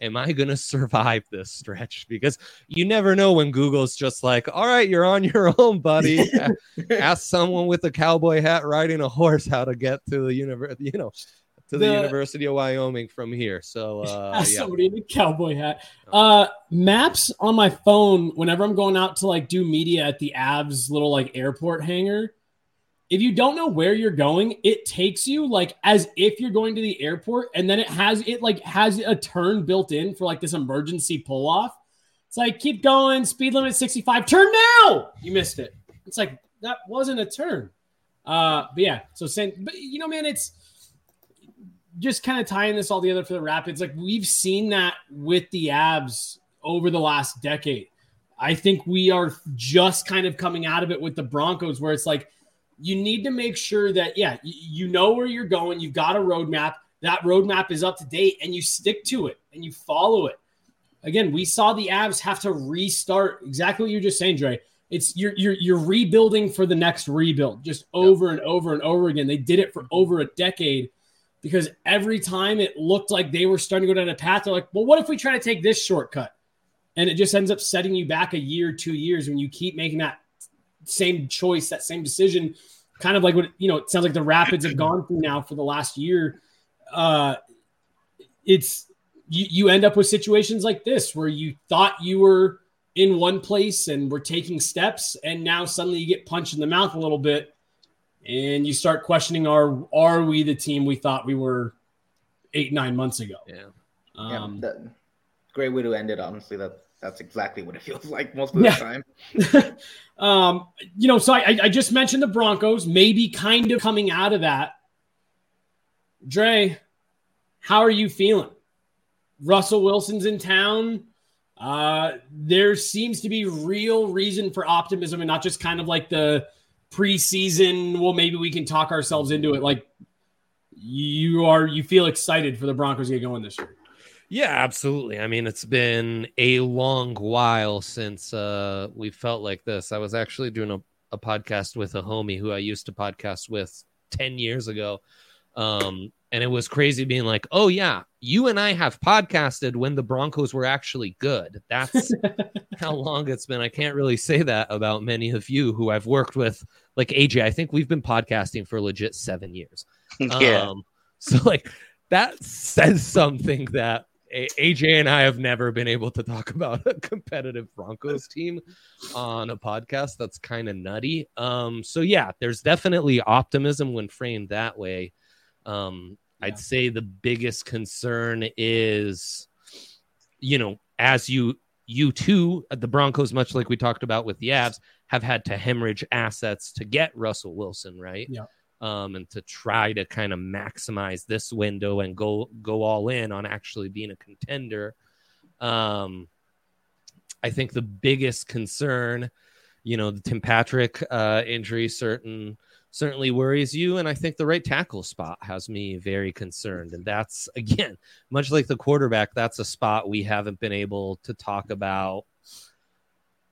am I gonna survive this stretch? Because you never know when Google's just like, all right, you're on your <laughs> own, buddy. <laughs> Ask someone with a cowboy hat riding a horse how to get to the university, you know, to the, The- University of Wyoming from here. So uh, <laughs> Ask yeah. somebody in a cowboy hat. Uh, maps on my phone. Whenever I'm going out to like do media at the Avs little like airport hangar, if you don't know where you're going, it takes you like as if you're going to the airport, and then it has it like has a turn built in for like this emergency pull off. It's like keep going, speed limit 65, turn now. You missed it. It's like that wasn't a turn. Uh, but yeah, so same. But you know, man, it's just kind of tying this all together for the Rapids, like we've seen that with the Avs over the last decade. I think we are just kind of coming out of it with the Broncos, where it's like you need to make sure that, yeah, you know where you're going, you've got a roadmap, that roadmap is up to date, and you stick to it and you follow it. Again, we saw the Avs have to restart exactly what you're just saying, Dre. It's you're you're you're rebuilding for the next rebuild, just over and over and over again. They did it for mm-hmm. over a decade because every time it looked like they were starting to go down a path, they're like, well, what if we try to take this shortcut? And it just ends up setting you back a year, two years when you keep making that same choice, that same decision, kind of like what you know, it sounds like the Rapids have gone through now for the last year. Uh it's you, you end up with situations like this where you thought you were in one place and were taking steps, and now suddenly you get punched in the mouth a little bit and you start questioning are are we the team we thought we were eight nine months ago Yeah. um, yeah, that, great way to end it. Honestly, that that's exactly what it <laughs> feels like most of the Yeah. time. <laughs> um you know so I, I just mentioned the broncos maybe kind of coming out of that. Dre how are you feeling? Russell wilson's in town. Uh there seems to be real reason for optimism and not just kind of like the preseason well maybe we can talk ourselves into it. Like you are you feel excited for the broncos to get going this year Yeah, absolutely. I mean, it's been a long while since uh, we felt like this. I was actually doing a, a podcast with a homie who I used to podcast with 10 years ago. Um, and it was crazy being like, oh, yeah, you and I have podcasted when the Broncos were actually good. That's <laughs> how long it's been. I can't really say that about many of you who I've worked with. Like AJ, I think we've been podcasting for legit seven years. <laughs> yeah. Um, so like that says something that A- AJ and I have never been able to talk about a competitive Broncos team on a podcast. That's kind of nutty. Um, so yeah, there's definitely optimism when framed that way. Um, Yeah. I'd say the biggest concern is, you know, as you you too, the Broncos, much like we talked about with the Avs, have had to hemorrhage assets to get Russell Wilson, right? Yeah. Um, and to try to kind of maximize this window and go go all in on actually being a contender. Um, I think the biggest concern you know the Tim Patrick uh, injury certain certainly worries you, and I think the right tackle spot has me very concerned. And that's <laughs> again much like the quarterback. That's a spot we haven't been able to talk about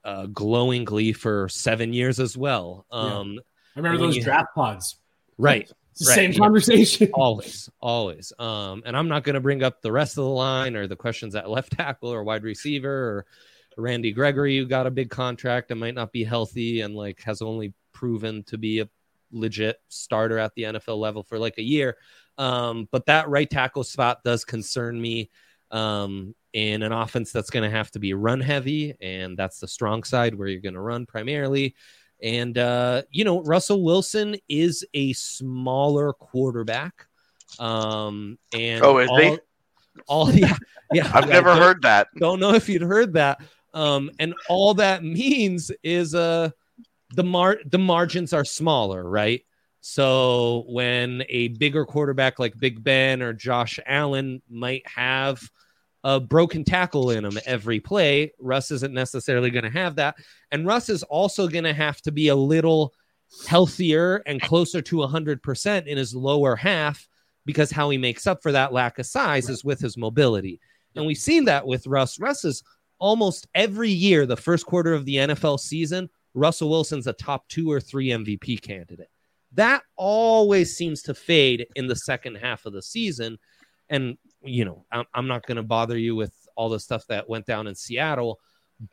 uh, glowingly for seven years as well. Um, I remember those draft pods. Right. Right, same yeah. conversation. <laughs> always, always. Um, and I'm not going to bring up the rest of the line or the questions at left tackle or wide receiver or Randy Gregory, who got a big contract and might not be healthy and like has only proven to be a legit starter at the NFL level for like a year. Um, but that right tackle spot does concern me um, in an offense that's going to have to be run heavy, and that's the strong side where you're going to run primarily. And uh, you know, Russell Wilson is a smaller quarterback. Um, and Oh, is all, he? all <laughs> yeah, yeah. I've I never heard that. Don't know if you'd heard that. Um, and all that means is uh the mar the margins are smaller, right? So when a bigger quarterback like Big Ben or Josh Allen might have a broken tackle in him every play, Russ isn't necessarily going to have that. And Russ is also going to have to be a little healthier and closer to 100% in his lower half because how he makes up for that lack of size is with his mobility. And we've seen that with Russ. Russ is almost every year, the first quarter of the NFL season, Russell Wilson's a top two or three MVP candidate. That always seems to fade in the second half of the season. And, you know, I'm, I'm not going to bother you with all the stuff that went down in Seattle.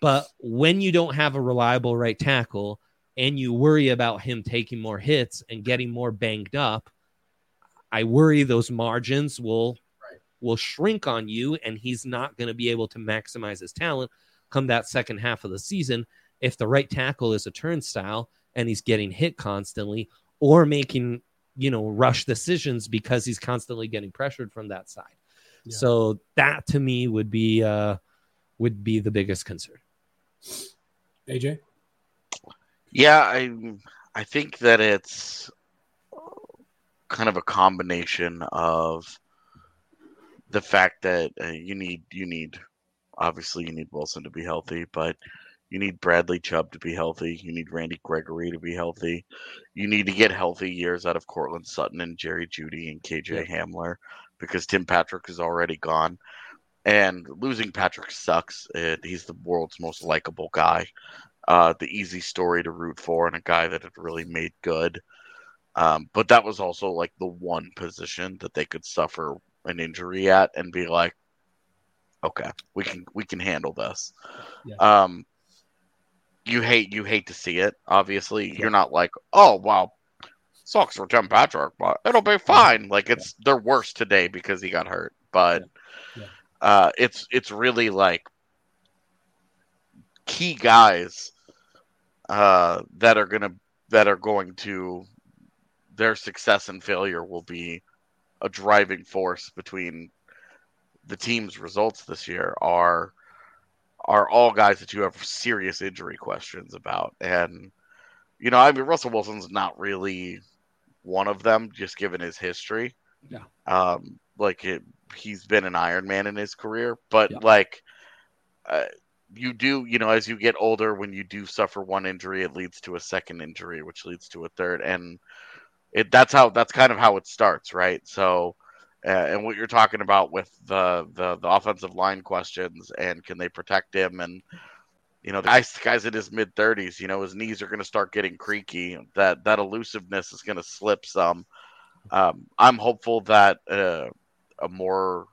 But when you don't have a reliable right tackle and you worry about him taking more hits and getting more banged up, I worry those margins will will shrink on you and he's not going to be able to maximize his talent come that second half of the season if the right tackle is a turnstile and he's getting hit constantly or making you know rush decisions because he's constantly getting pressured from that side so that to me would be uh would be the biggest concern AJ? Yeah, I I think that it's kind of a combination of the fact that uh, you need you need obviously you need Wilson to be healthy, but you need Bradley Chubb to be healthy. You need Randy Gregory to be healthy. You need to get healthy years out of Courtland Sutton and Jerry Jeudy and KJ Hamler because Tim Patrick is already gone. And losing Patrick sucks. He's the world's most likable guy uh, the easy story to root for and a guy that had really made good. Um, but that was also like the one position that they could suffer an injury at and be like, okay, we can we can handle this. Yeah. Um, you hate you hate to see it. Obviously, you're not like, oh wow, sucks for Tim Patrick, but it'll be fine. Like it's they're worse today because he got hurt, but Yeah. uh, it's it's really like key guys uh, that are gonna that are going to their success and failure will be a driving force between the team's results this year are are all guys that you have serious injury questions about and you know i mean russell wilson's not really one of them just given his history Yeah. um like it, he's been an iron man in his career but Yeah. like uh, you do you know as you get older when you do suffer one injury it leads to a second injury which leads to a third and it that's how that's kind of how it starts right so uh, and what you're talking about with the, the the offensive line questions and can they protect him and you know the guy's, the guy's in his mid 30s you know his knees are going to start getting creaky that that elusiveness is going to slip some um, i'm hopeful that uh, a more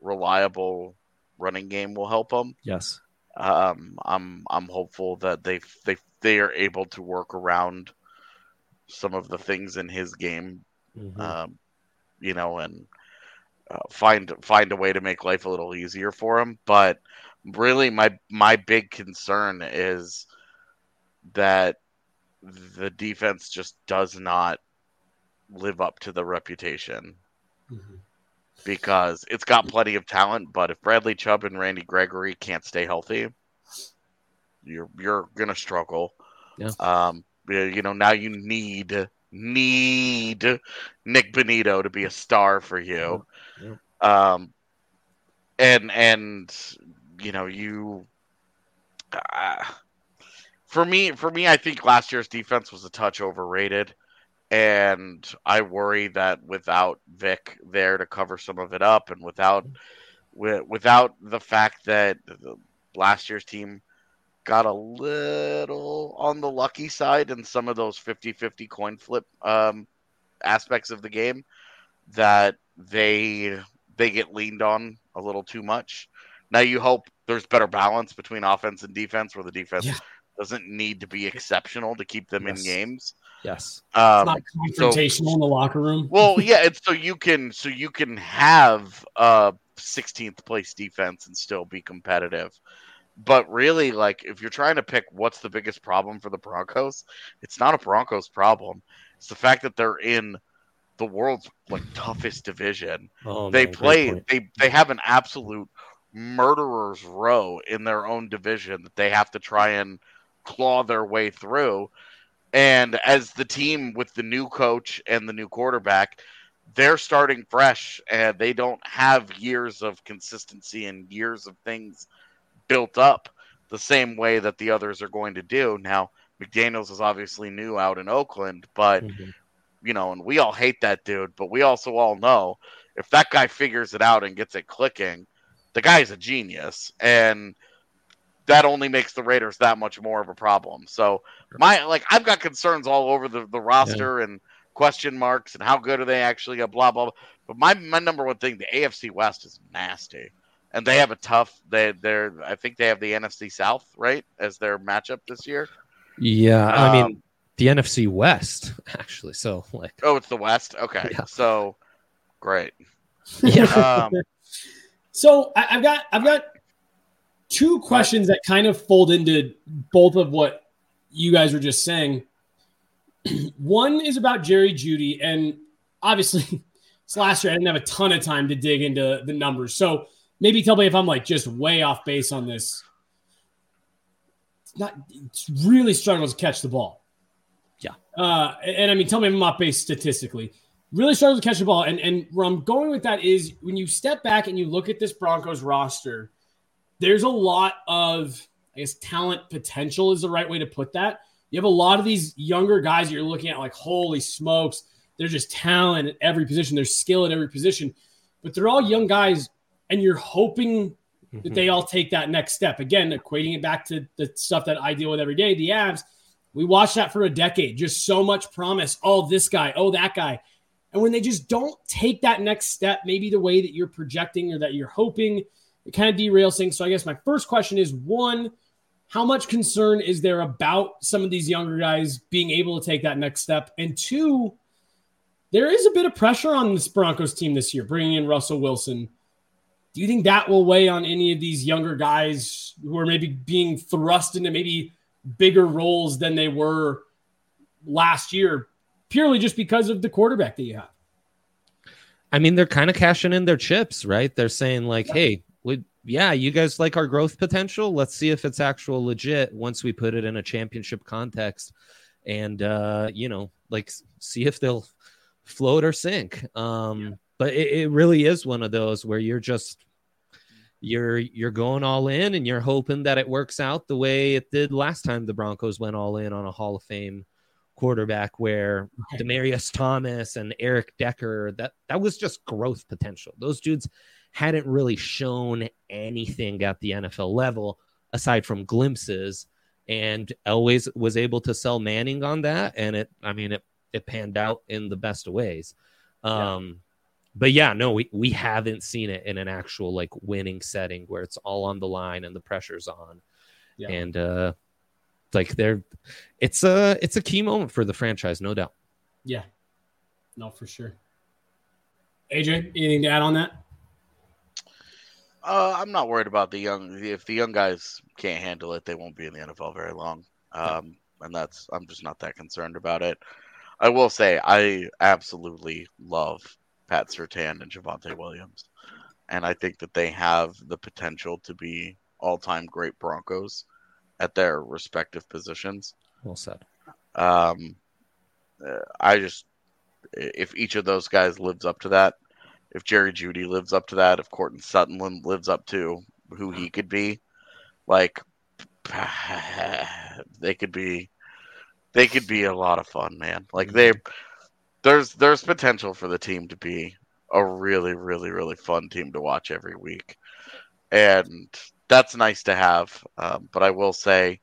reliable running game will help him yes um, I'm I'm hopeful that they they they are able to work around some of the things in his game, Mhm. um, you know, and uh, find find a way to make life a little easier for him. But really, my my big concern is that the defense just does not live up to the reputation Mhm. because it's got plenty of talent. But if Bradley Chubb and Randy Gregory can't stay healthy, you're you're gonna struggle. Yeah. Um. You know now you need need Nik Bonitto to be a star for you. Yeah. Um. And and you know you. Uh, for me, for me, I think last year's defense was a touch overrated, and I worry that without Vic there to cover some of it up, and without without the fact that last year's team got a little on the lucky side in some of those 50-50 coin flip um, aspects of the game, that they they get leaned on a little too much. Now you hope there's better balance between offense and defense, where the defense Yeah. doesn't need to be exceptional to keep them Yes. in games. Yes. Um, Not confrontational in the locker room. well, <laughs> yeah, it's so you can so you can have a 16th place defense and still be competitive. But really, like if you're trying to pick what's the biggest problem for the Broncos, it's not a Broncos problem. It's the fact that they're in the world's like toughest division. Oh, they man, play they they have an absolute murderer's row in their own division that they have to try and claw their way through. And as the team with the new coach and the new quarterback, they're starting fresh and they don't have years of consistency and years of things built up the same way that the others are going to do. Now, McDaniels is obviously new out in Oakland, but Mhm. you know, and we all hate that dude, but we also all know if that guy figures it out and gets it clicking, the guy's a genius. And that only makes the Raiders that much more of a problem. So my like I've got concerns all over the, the roster and question marks and how good are they actually blah blah blah. But my my number one thing, the AFC West is nasty. And they have a tough they they're I think they have the NFC South, right, as their matchup this year. Yeah, I mean Um, the NFC West <laughs> actually. So like, Oh, it's the West? Okay. Yeah. So great. <laughs> yeah, Um So I, I've got I've got two questions that kind of fold into both of what you guys were just saying. <clears throat> One is about Jerry Jeudy, and obviously, <laughs> last year I didn't have a ton of time to dig into the numbers. So maybe tell me if I'm like just way off base on this. It's not it's really struggles to catch the ball. Yeah. Uh, and, and I mean, tell me if I'm off base statistically really struggles to catch the ball. And and where I'm going with that is when you step back and you look at this Broncos roster, there's a lot of I guess talent potential is the right way to put that. You have a lot of these younger guys that you're looking at like holy smokes, they're just talent at every position, there's skill at every position, but they're all young guys, and you're hoping that mm-hmm. they all take that next step. Again, equating it back to the stuff that I deal with every day, the Avs. We watched that for a decade. Just so much promise. Oh, this guy. Oh, that guy. And when they just don't take that next step, maybe the way that you're projecting or that you're hoping, it kind of derails things. So I guess my first question is one, how much concern is there about some of these younger guys being able to take that next step? And two, there is a bit of pressure on this Broncos team this year, bringing in Russell Wilson. Do you think that will weigh on any of these younger guys who are maybe being thrust into maybe bigger roles than they were last year, purely just because of the quarterback that you have? I mean, they're kind of cashing in their chips, right? They're saying like, "Hey, we, yeah, you guys like our growth potential. Let's see if it's actual legit once we put it in a championship context, and uh, you know, like see if they'll float or sink." Um, But it, it really is one of those where you're just you're you're going all in and you're hoping that it works out the way it did last time the Broncos went all in on a Hall of Fame quarterback where Demaryius Thomas and Eric Decker that that was just growth potential. Those dudes hadn't really shown anything at the NFL level aside from glimpses and always was able to sell Manning on that and it I mean it it panned out in the best of ways. Um but yeah, no, we, we haven't seen it in an actual like winning setting where it's all on the line and the pressure's on. Yeah. And uh like they're it's a it's a key moment for the franchise, no doubt. Yeah. No, for sure. AJ, anything to add on that? Uh, I'm not worried about the young. If the young guys can't handle it, they won't be in the NFL very long. Um, and that's I'm just not that concerned about it. I will say I absolutely love Pat Surtain and Javonte Williams, and I think that they have the potential to be all-time great Broncos at their respective positions. Well said. Um, uh, I just if each of those guys lives up to that, if Jerry Jeudy lives up to that, if Courtland Sutton lives up to who he could be, like <laughs> they could be they could be a lot of fun, man. Like they there's there's potential for the team to be a really really really fun team to watch every week, and that's nice to have. Um, but I will say,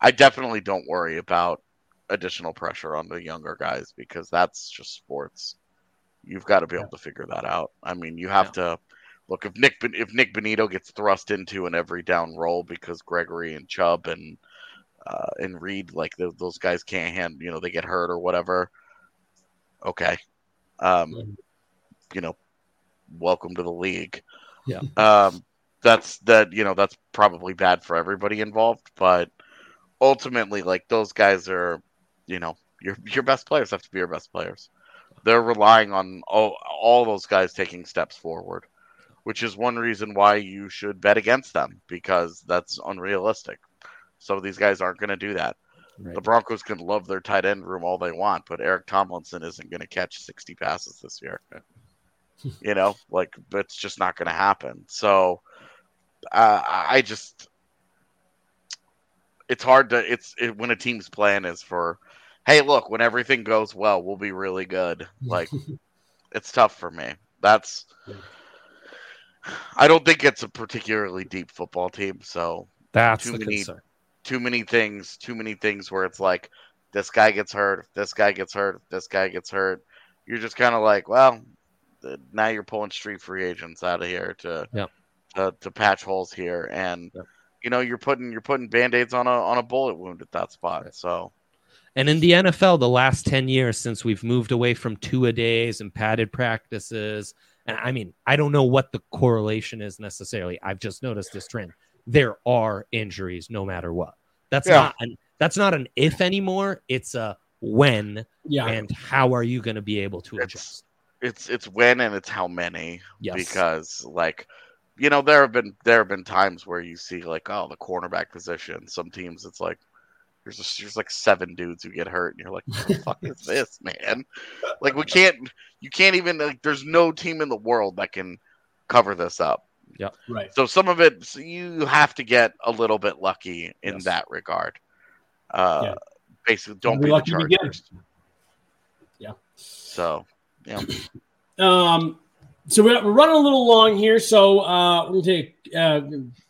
I definitely don't worry about additional pressure on the younger guys because that's just sports. You've got to be able to figure that out. I mean, you have to look if Nick if Nik Bonitto gets thrust into an every down role because Gregory and Chubb and uh, and Reed like th- those guys can't hand you know they get hurt or whatever. Okay, um, you know, welcome to the league. Yeah. Um, that's that you know that's probably bad for everybody involved, but ultimately, like those guys are, you know, your your best players have to be your best players. They're relying on all all those guys taking steps forward, which is one reason why you should bet against them because that's unrealistic. Some of these guys aren't going to do that. The Broncos can love their tight end room all they want, but Eric Tomlinson isn't going to catch 60 passes this year. <laughs> you know, like it's just not going to happen. So uh, I just, it's hard to, it's it, when a team's plan is for, hey, look, when everything goes well, we'll be really good. Like, <laughs> it's tough for me. That's, I don't think it's a particularly deep football team. So That's too many, concern. too many things, too many things where it's like this guy gets hurt, this guy gets hurt, this guy gets hurt. You're just kind of like, well, now you're pulling street free agents out of here to Yep. To, to patch holes here, and you know you're putting you're putting band aids on a on a bullet wound at that spot. So And in the NFL, the last 10 years since we've moved away from two a days and padded practices, and I mean, I don't know what the correlation is necessarily. I've just noticed this trend. There are injuries no matter what. That's Yeah. not an that's not an if anymore. It's a when Yeah. and how are you going to be able to adjust? it's it's when and it's how many Yes. because like you know there have been there have been times where you see like oh the cornerback position some teams it's like there's just, there's like seven dudes who get hurt and you're like what the fuck is <laughs> this man like we can't you can't even like there's no team in the world that can cover this up Yep. Right. so some of it so you have to get a little bit lucky in Yes. that regard uh Yeah. basically don't Be be, lucky the Chargers. Yeah. so yeah <clears throat> Um, so we're, we're running a little long here, so uh, we're gonna take uh,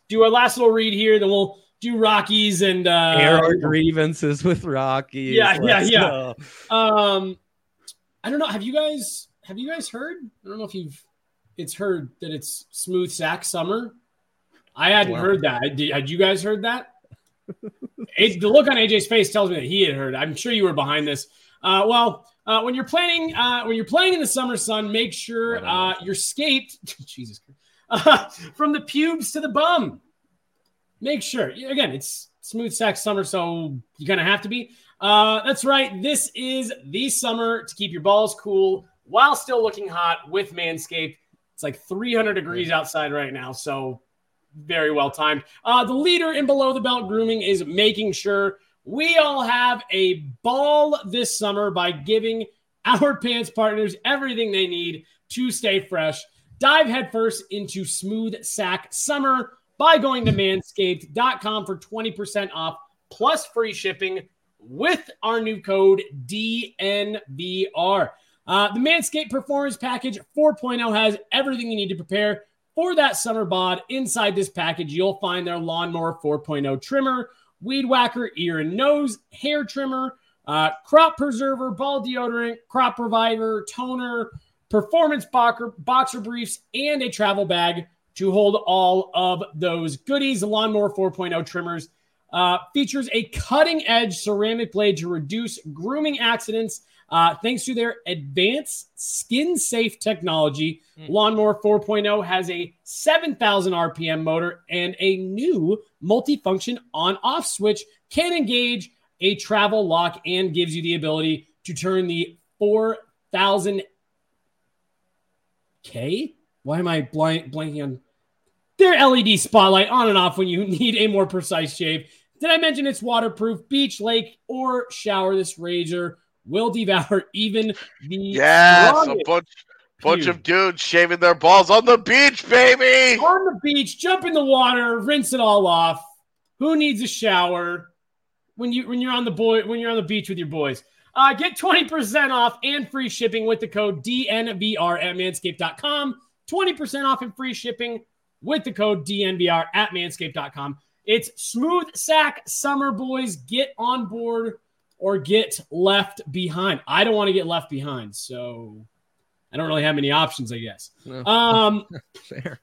do our last little read here, then we'll do Rockies and uh, Air our grievances with Rocky. Yeah, yeah, yeah. Um, I don't know. Have you guys have you guys heard? I don't know if you've it's heard that it's smooth sack summer. I hadn't Wow. heard that. Did, had you guys heard that? it, the look on AJ's face tells me that he had heard. I'm sure you were behind this. Uh, well, uh, when you're planning, uh, when you're playing in the summer sun, make sure uh, you're scaped. <laughs> Jesus, uh, from the pubes to the bum. Make sure. Again, it's smooth sack summer, so you're gonna have to be. Uh, that's right. This is the summer to keep your balls cool while still looking hot with Manscaped. It's like 300 degrees outside right now, so very well timed. Uh, the leader in below the belt grooming is making sure we all have a ball this summer by giving our <laughs> pants partners everything they need to stay fresh. Dive headfirst into smooth sack summer by going to manscaped.com for 20% off plus free shipping with our new code DNVR. Uh, the Manscaped Performance Package 4.0 has everything you need to prepare for that summer bod. Inside this package, you'll find their Lawnmower 4.0 trimmer, Weed Whacker ear and nose, hair trimmer, uh, crop preserver, ball deodorant, crop reviver, toner, performance boxer, boxer briefs, and a travel bag to hold all of those goodies. Lawnmower 4.0 trimmers uh, features a cutting edge ceramic blade to reduce grooming accidents. Uh, thanks to their advanced skin safe technology, Lawnmower 4.0 has a 7,000 RPM motor and a new multifunction on off switch, can engage a travel lock, and gives you the ability to turn the 4,000 K? Why am I blank, blanking on their LED spotlight on and off when you <laughs> need a more precise shave? Did I mention it's waterproof, beach, lake, or shower? This razor will devour even the Yes, a bunch bunch of dudes shaving their balls on the beach, baby. on the beach, jump in the water, rinse it all off. Who needs a shower? when you when you're on the boy when you're on the beach with your boys. Uh, get 20% off and free shipping with the code DNVR at manscaped.com. 20% off and free shipping with the code DNVR at manscaped.com. It's smooth sack summer boys. Get on board or get left behind. I don't want to get left behind, so I don't really have many options, I guess. No. Um, <laughs> Fair.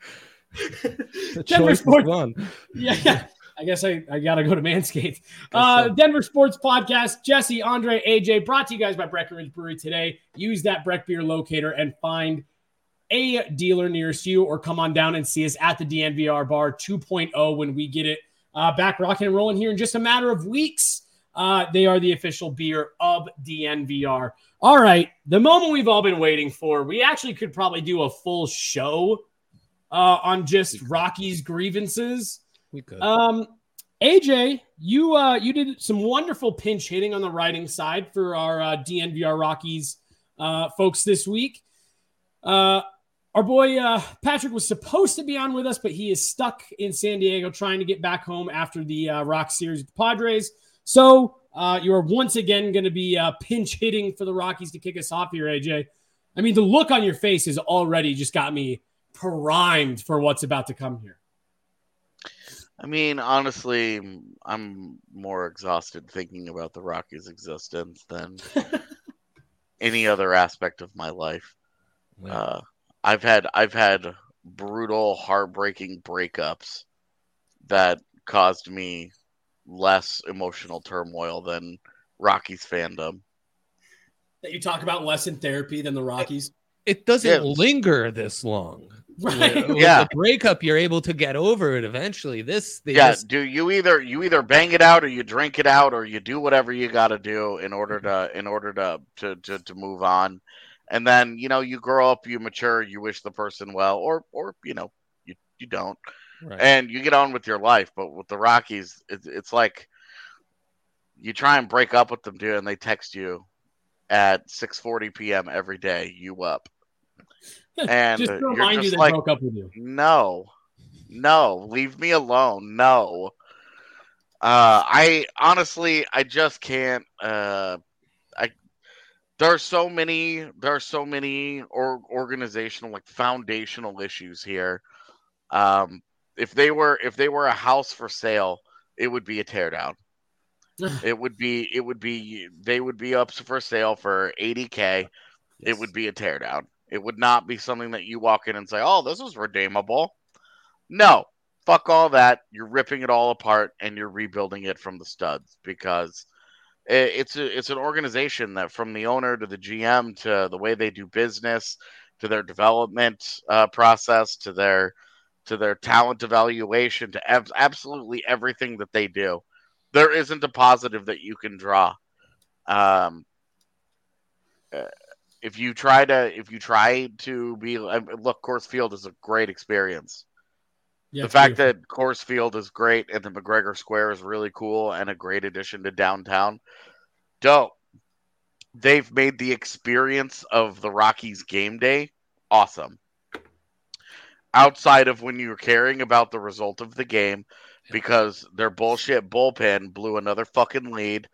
<laughs> Denver Sports- one. <laughs> yeah, I guess I, I got to go to Manscaped. Uh, Denver Sports Podcast, Jesse, Andre, AJ, brought to you guys by Breckenridge Brewery today. Use that Breck Beer locator and find a dealer nearest you or come on down and see us at the DNVR Bar 2.0 when we get it uh, back rocking and rolling here in just a matter of weeks. Uh, they are the official beer of DNVR. All right, the moment we've all been waiting for. We actually could probably do a full show uh, on just Rocky's grievances. We could. Um, AJ, you uh, you did some wonderful pinch hitting on the writing side for our uh, DNVR Rockies uh, folks this week. Uh, our boy uh, Patrick was supposed to be on with us, but he is stuck in San Diego trying to get back home after the uh, Rock series with the Padres. So uh, you are once again going to be uh, pinch hitting for the Rockies to kick us off here, AJ. I mean, the look on your face has already just got me primed for what's about to come here. I mean, honestly, I'm more exhausted thinking about the Rockies' existence than <laughs> any other aspect of my life. Uh, I've had I've had brutal, heartbreaking breakups that caused me less emotional turmoil than Rockies fandom. that you talk about less in therapy than the Rockies. it doesn't Yeah. linger this long. <laughs> Right. With- with Yeah. the breakup, you're able to get over it eventually. This, they yeah, just- do you either you either bang it out or you drink it out or you do whatever you got to do in order mm-hmm. to in order to, to to to move on, and then you know you grow up, you mature, you wish the person well, or or you know you you don't, right. and you get on with your life. But with the Rockies, it's it's like you try and break up with them, dude, and they text you at 6:40 p.m. every day. You up? <laughs> And just you're remind you just like- broke up with you. No, no, leave me alone. No. Uh, I honestly, I just can't. Uh, I there are so many, there are so many or organizational, like foundational issues here. Um, if they were, if they were a house for sale, it would be a teardown. <laughs> it would be, it would be, they would be up for sale for 80k. It would be a teardown. It would not be something that you walk in and say, "Oh, this is redeemable." No, fuck all that. You're ripping it all apart and you're rebuilding it from the studs because it's a, it's an organization that from the owner to the GM to the way they do business to their development uh, process to their to their talent evaluation to ab- absolutely everything that they do. There isn't a positive that you can draw. Um, uh, if you try to if you try to be look, Coors Field is a great experience Yeah, the fact beautiful. that Coors Field is great and the McGregor Square is really cool and a great addition to downtown. Dope. They've made the experience of the Rockies game day awesome. Outside of when you're caring about the result of the game because their bullshit bullpen blew another fucking lead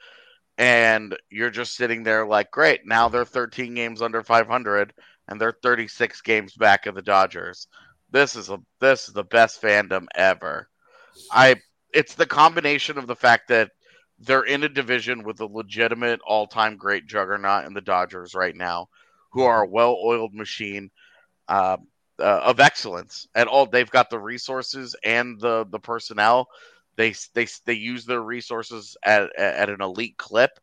and you're just sitting there like, great, now they're 13 games under 500 and they're 36 games back of the Dodgers. This is a this is the best fandom ever. I it's the combination of the fact that they're in a division with a legitimate all-time great juggernaut in the Dodgers right now, who are a well-oiled machine. Uh, uh, of excellence. At all, they've got the resources and the the personnel. They they they use their resources at at an elite clip.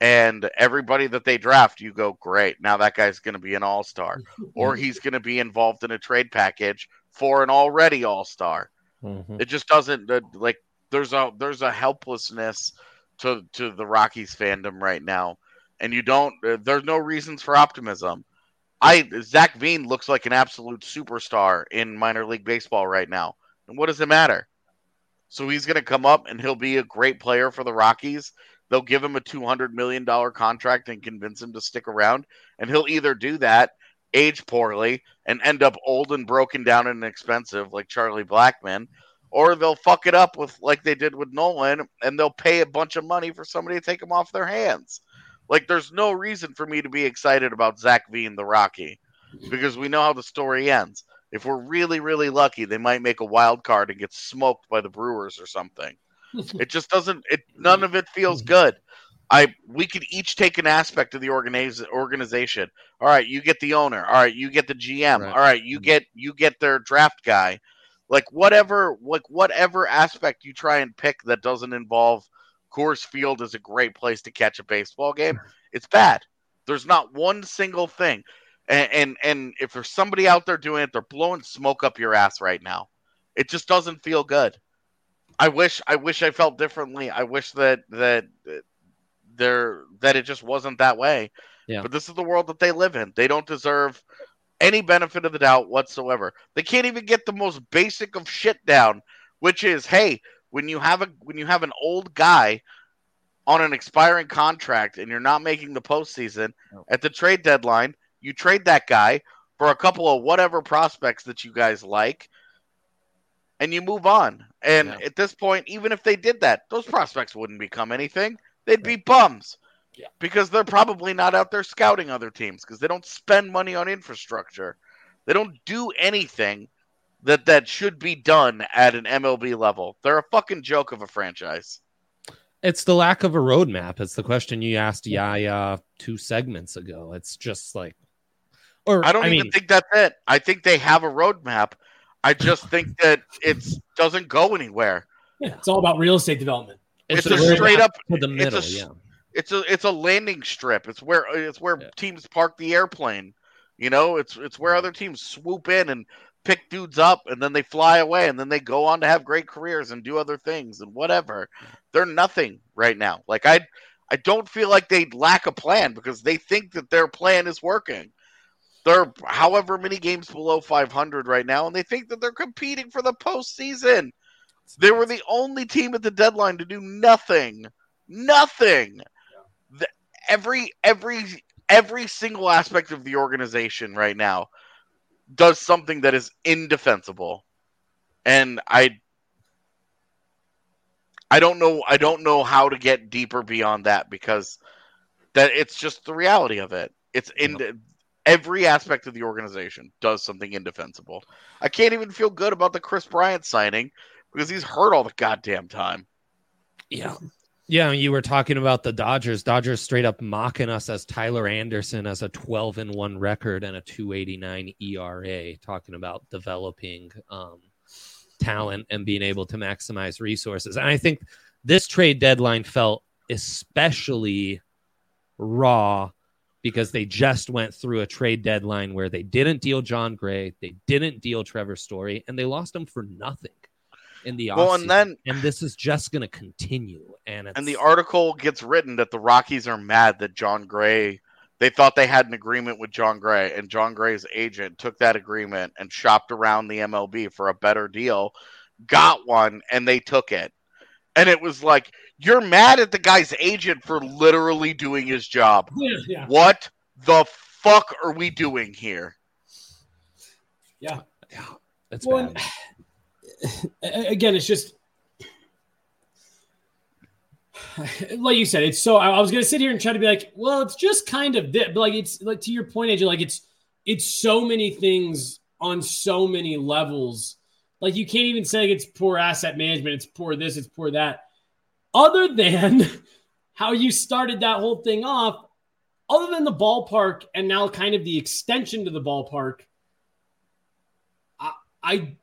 And everybody that they draft, you go, great. Now that guy's going to be an all star <laughs> or he's going to be involved in a trade package for an already all star. Mhm. It just doesn't like there's a there's a helplessness to to the Rockies fandom right now, and you don't. Uh, there's no reasons for optimism. I Zac Veen looks like an absolute superstar in minor league baseball right now, and what does it matter? So he's going to come up and he'll be a great player for the Rockies. They'll give him a two hundred million dollar contract and convince him to stick around, and he'll either do that, age poorly, and end up old and broken down and expensive like Charlie Blackmon, or they'll fuck it up with like they did with Nolan, and they'll pay a bunch of money for somebody to take them off their hands. Like, there's no reason for me to be excited about Zac Veen and the Rocky because we know how the story ends. If we're really, really lucky, they might make a wild card and get smoked by the Brewers or something. <laughs> it just doesn't. It none of it feels good. I we could each take an aspect of the organiz- organization. All right, you get the owner. All right, you get the GM. Right. All right, you get you get their draft guy. Like whatever, like whatever aspect you try and pick that doesn't involve Coors Field is a great place to catch a baseball game. It's bad. There's not one single thing. And, and and if there's somebody out there doing it, they're blowing smoke up your ass right now. It just doesn't feel good. I wish I wish I felt differently. I wish that that there that it just wasn't that way. Yeah. But this is the world that they live in. They don't deserve any benefit of the doubt whatsoever. They can't even get the most basic of shit down, which is, hey, when you have a when you have an old guy on an expiring contract and you're not making the postseason at the trade deadline, you trade that guy for a couple of whatever prospects that you guys like, and you move on. And Yeah. at this point, even if they did that, those prospects wouldn't become anything. They'd be bums. Yeah. Because they're probably not out there scouting other teams because they don't spend money on infrastructure. They don't do anything that that should be done at an MLB level. They're a fucking joke of a franchise. It's the lack of a roadmap. It's the question you asked Yaya two segments ago. It's just like, or I don't even mean, think that's it. I think they have a roadmap. I just think <laughs> that it's doesn't go anywhere. Yeah, it's all about real estate development. It's, a a straight up to the middle. it's a, yeah, it's a it's a landing strip. It's where it's where Yeah. teams park the airplane. You know, it's it's where other teams swoop in and pick dudes up and then they fly away and then they go on to have great careers and do other things and whatever. They're nothing right now. Like I I don't feel like they lack a plan because they think that their plan is working. They're however many games below 500 right now and they think that they're competing for the postseason. They were the only team at the deadline to do nothing. Nothing. The- every every every single aspect of the organization right now does something that is indefensible. And I I don't know I don't know how to get deeper beyond that because that it's just the reality of it. It's in every aspect of the organization does something indefensible. I can't even feel good about the Kris Bryant signing because he's hurt all the goddamn time. yeah, yeah. You were talking about the Dodgers. Dodgers straight up mocking us as Tyler Anderson as a 12 and one record and a 289 ERA. Talking about developing um, talent and being able to maximize resources. And I think this trade deadline felt especially raw because they just went through a trade deadline where they didn't deal Jon Gray, they didn't deal Trevor Story, and they lost him for nothing in the Well, and then and this is just going to continue. And it's, and the article gets written that the Rockies are mad that Jon Gray they thought they had an agreement with Jon Gray and Jon Gray's agent took that agreement and shopped around the MLB for a better deal, got one and they took it. And it was like you're mad at the guy's agent for literally doing his job. <laughs> Yeah, yeah. What the fuck are we doing here? yeah. it's Well, bad. Again, it's just like you said. It's so. I was gonna sit here and try to be like, well, it's just kind of this, but like it's like to your point, AJ. Like it's it's so many things on so many levels. Like you can't even say it's poor asset management. It's poor this. It's poor that. Other than <laughs> how you started that whole thing off, other than the ballpark and now kind of the extension to the ballpark, I I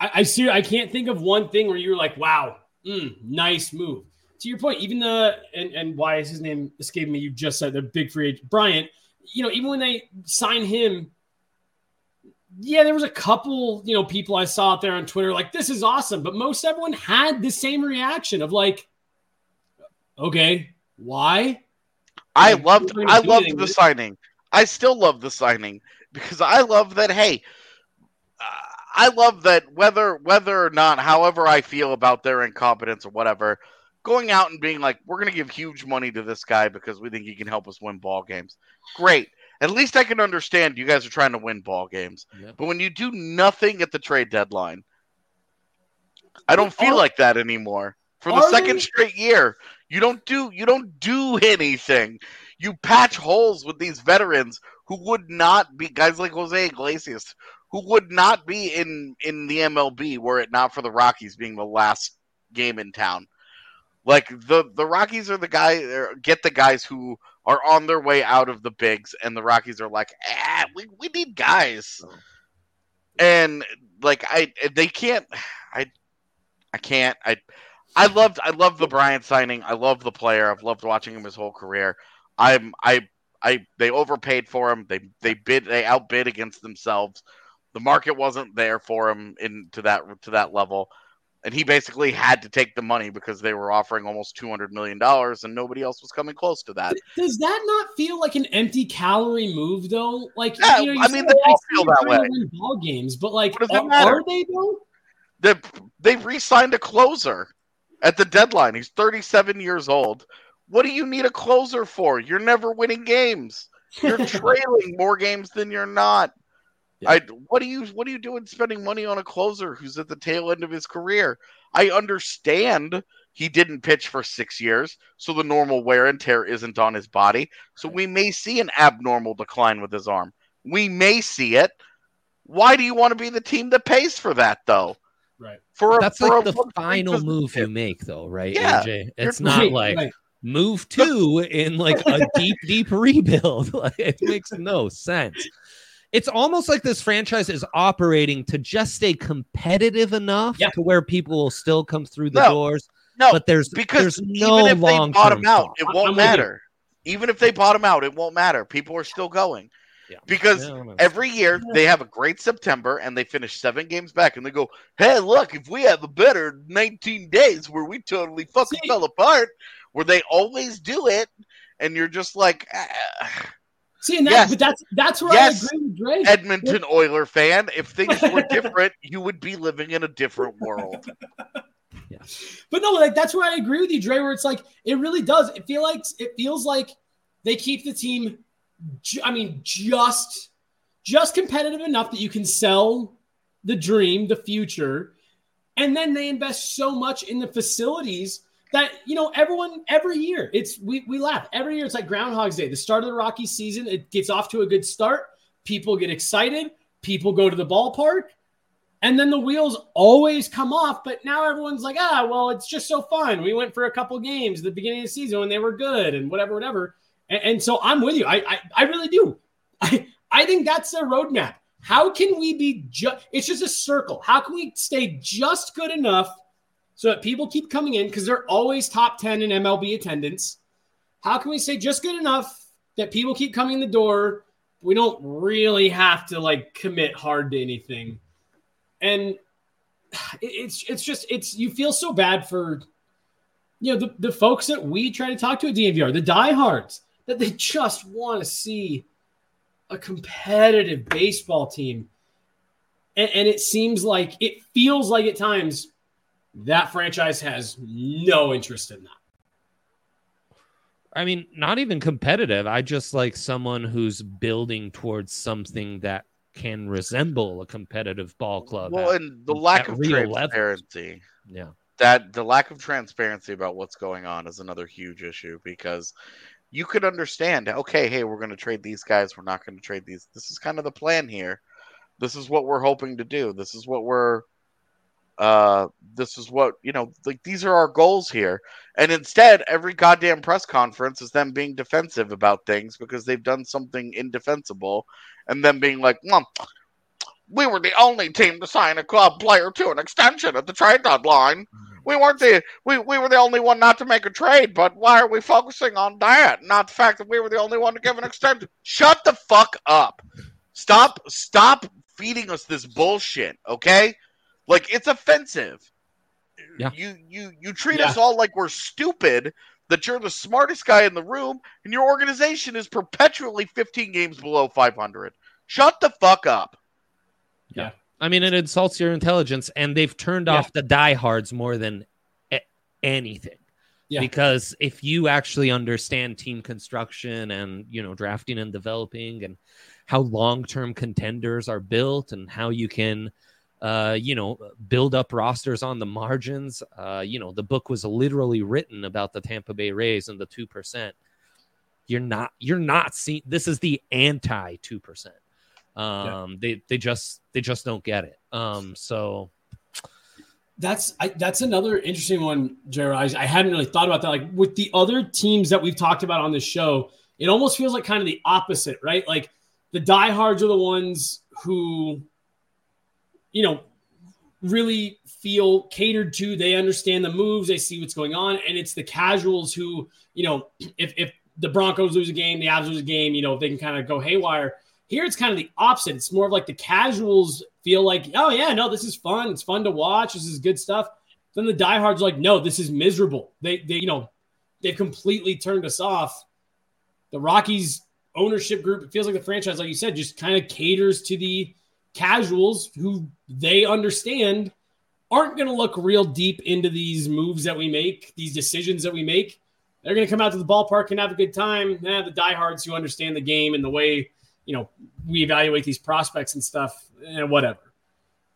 I, I see. I can't think of one thing where you're like, "Wow, mm, nice move." To your point, even the and and why is his name escaping me? You just said the big free agent Bryant. You know, even when they signed him, yeah, there was a couple you know people I saw out there on Twitter like, "This is awesome," but most everyone had the same reaction of like, "Okay, why?" I Like, loved I loved the signing. I still love the signing because I love that hey I love that whether whether or not however I feel about their incompetence or whatever going out and being like we're going to give huge money to this guy because we think he can help us win ball games. Great. At least I can understand you guys are trying to win ball games. Yeah. But when you do nothing at the trade deadline I don't feel Are- like that anymore. For the second they- straight year, you don't do you don't do anything. You patch holes with these veterans who would not be guys like Jose Iglesias, who would not be in in the MLB were it not for the Rockies being the last game in town. Like the the Rockies are the guy er, get the guys who are on their way out of the bigs, and the Rockies are like, ah, we we need guys, and like I they can't, I I can't I. I loved I loved the Bryant signing. I love the player. I've loved watching him his whole career. I'm I I they overpaid for him. They they bid they outbid against themselves. The market wasn't there for him in to that to that level. And he basically had to take the money because they were offering almost two hundred million dollars, and nobody else was coming close to that. Does that not feel like an empty calorie move though? Like Yeah, you know, I mean, "Oh, they all I feel that way. win Ball games, but like, What does it are, matter? are they though? They they re-signed a closer at the deadline. He's 37 years old. What do you need a closer for? You're never winning games. You're <laughs> trailing more games than you're not. I what are you what are you doing spending money on a closer who's at the tail end of his career? I understand he didn't pitch for 6 years, so the normal wear and tear isn't on his body. So we may see an abnormal decline with his arm. We may see it. Why do you want to be the team that pays for that though? Right. For a, That's for like a the final move you make, though, right? Yeah, AJ? you're- It's not Right, like right. move two in like a deep, deep rebuild. <laughs> Like, it makes no sense. It's almost like this franchise is operating to just stay competitive enough Yeah. to where people will still come through the No, doors. No, but there's because there's no even if they long bottom out, it won't with you. matter. Even if they bottom out, it won't matter. People are still going. Yeah. Because Yeah, I don't know. every year they have a great September and they finish seven games back and they go, Hey, look, if we have a better 19 days where we totally fucking See- fell apart, where they always do it, and you're just like "Ah." See, and that, Yes. but that's that's where Yes. I agree with Dre. Edmonton Oiler fan, if things <laughs> were different, you would be living in a different world. <laughs> Yeah. But no, like that's where I agree with you, Dre. Where it's like it really does. It feel like it feels like they keep the team. ju- I mean, just just competitive enough that you can sell the dream, the future, and then they invest so much in the facilities that you know everyone every year. It's we we laugh every year. It's like Groundhog's Day. The start of the Rocky season, it gets off to a good start. People get excited. People go to the ballpark. And then the wheels always come off, but now everyone's like, ah, well, it's just so fun. We went for a couple games at the beginning of the season when they were good and whatever, whatever. And, and so I'm with you. I, I, I really do. <laughs> I, I think that's their roadmap. How can we be just? It's just a circle. How can we stay just good enough so that people keep coming in because they're always top ten in MLB attendance? How can we say just good enough that people keep coming in the door? We don't really have to like commit hard to anything and it's it's just it's you feel so bad for you know the, the folks that we try to talk to at DNVR, the diehards, that they just want to see a competitive baseball team. And, and it seems like it feels like at times that franchise has no interest in that. I mean, not even competitive. I just like someone who's building towards something that can resemble a competitive ball club. Well, at- and the lack of real levels. transparency. yeah. that the lack of transparency about what's going on is another huge issue because you could understand okay hey we're going to trade these guys we're not going to trade these this is kind of the plan here this is what we're hoping to do this is what we're uh this is what you know like these are our goals here and instead every goddamn press conference is them being defensive about things because they've done something indefensible and them being like Mom, we were the only team to sign a club player to an extension at the trade deadline. We weren't the we, we were the only one not to make a trade, but why are we focusing on that? Not the fact that we were the only one to give an extension. Shut the fuck up. Stop stop feeding us this bullshit, okay? Like it's offensive. Yeah. You you you treat Yeah. us all like we're stupid that you're the smartest guy in the room and your organization is perpetually 15 games below 500. Shut the fuck up. Yeah. I mean, it insults your intelligence, and they've turned Yeah. off the diehards more than a- anything. Yeah. Because if you actually understand team construction and you know drafting and developing and how long-term contenders are built and how you can uh, you know, build up rosters on the margins. Uh, you know, the book was literally written about the Tampa Bay Rays and the two percent. You're not you're not seeing this is the anti two percent. Um, they they just they just don't get it. Um, so That's I, that's another interesting one, Jared. I, I hadn't really thought about that. Like with the other teams that we've talked about on this show, it almost feels like kind of the opposite, right? Like the diehards are the ones who, you know, really feel catered to. They understand the moves, they see what's going on, and it's the casuals who, you know, <clears throat> if if the Broncos lose a game, the Avs lose a game, you know, they can kind of go haywire. Here it's kind of the opposite. It's more of like the casuals feel like, oh yeah, no, this is fun. It's fun to watch. This is good stuff. Then the diehards are like, no, this is miserable. They they you know they've completely turned us off. The Rockies ownership group, it feels like the franchise, like you said, just kind of caters to the casuals who they understand aren't going to look real deep into these moves that we make, these decisions that we make. They're going to come out to the ballpark and have a good time. Nah, the diehards who understand the game and the way you know we evaluate these prospects and stuff and eh, whatever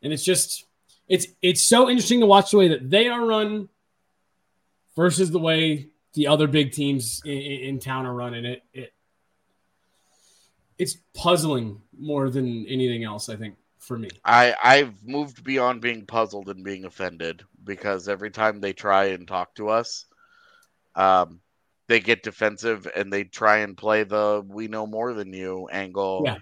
and it's just it's it's so interesting to watch the way that they are run versus the way the other big teams in, in town are running it it it's puzzling more than anything else i think for me I I've moved beyond being puzzled and being offended because every time they try and talk to us, um, they get defensive and they try and play the "we know more than you" angle. Yeah.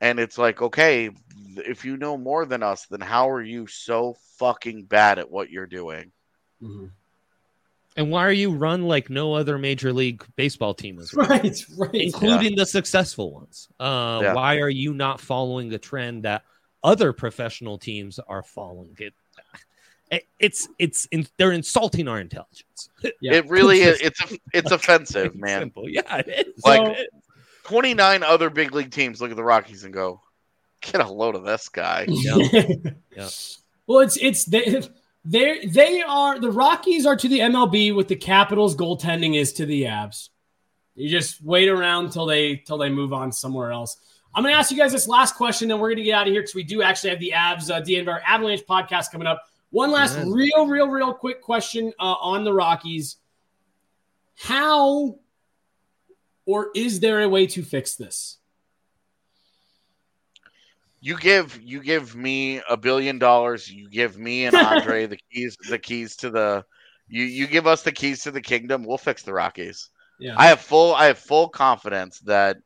And it's like, okay, if you know more than us, then how are you so fucking bad at what you're doing? Mhm. And why are you run like no other major league baseball team is run? <laughs> right <laughs> right including the successful ones. Uh, Yeah. Why are you not following the trend that other professional teams are following? It, <laughs> it it's it's in, they're insulting our intelligence. Yeah. It really is. It's it's offensive, man. Simple. Yeah, it is. Like- So- 29 other big league teams look at the Rockies and go, "Get a load of this guy." Yeah. Well, it's it's they they they are the Rockies are to the MLB what the Capitals goaltending is to the Avs. You just wait around till they till they move on somewhere else. I'm going to ask you guys this last question, then we're going to get out of here because we do actually have the Avs uh, DNVR Avalanche podcast coming up. One last Yes. real, real, real quick question uh, on the Rockies: How or is there a way to fix this? You give you give me a billion dollars. You give me and Andre the keys the keys to the. You you give us the keys to the kingdom. We'll fix the Rockies. Yeah, I have full I have full confidence that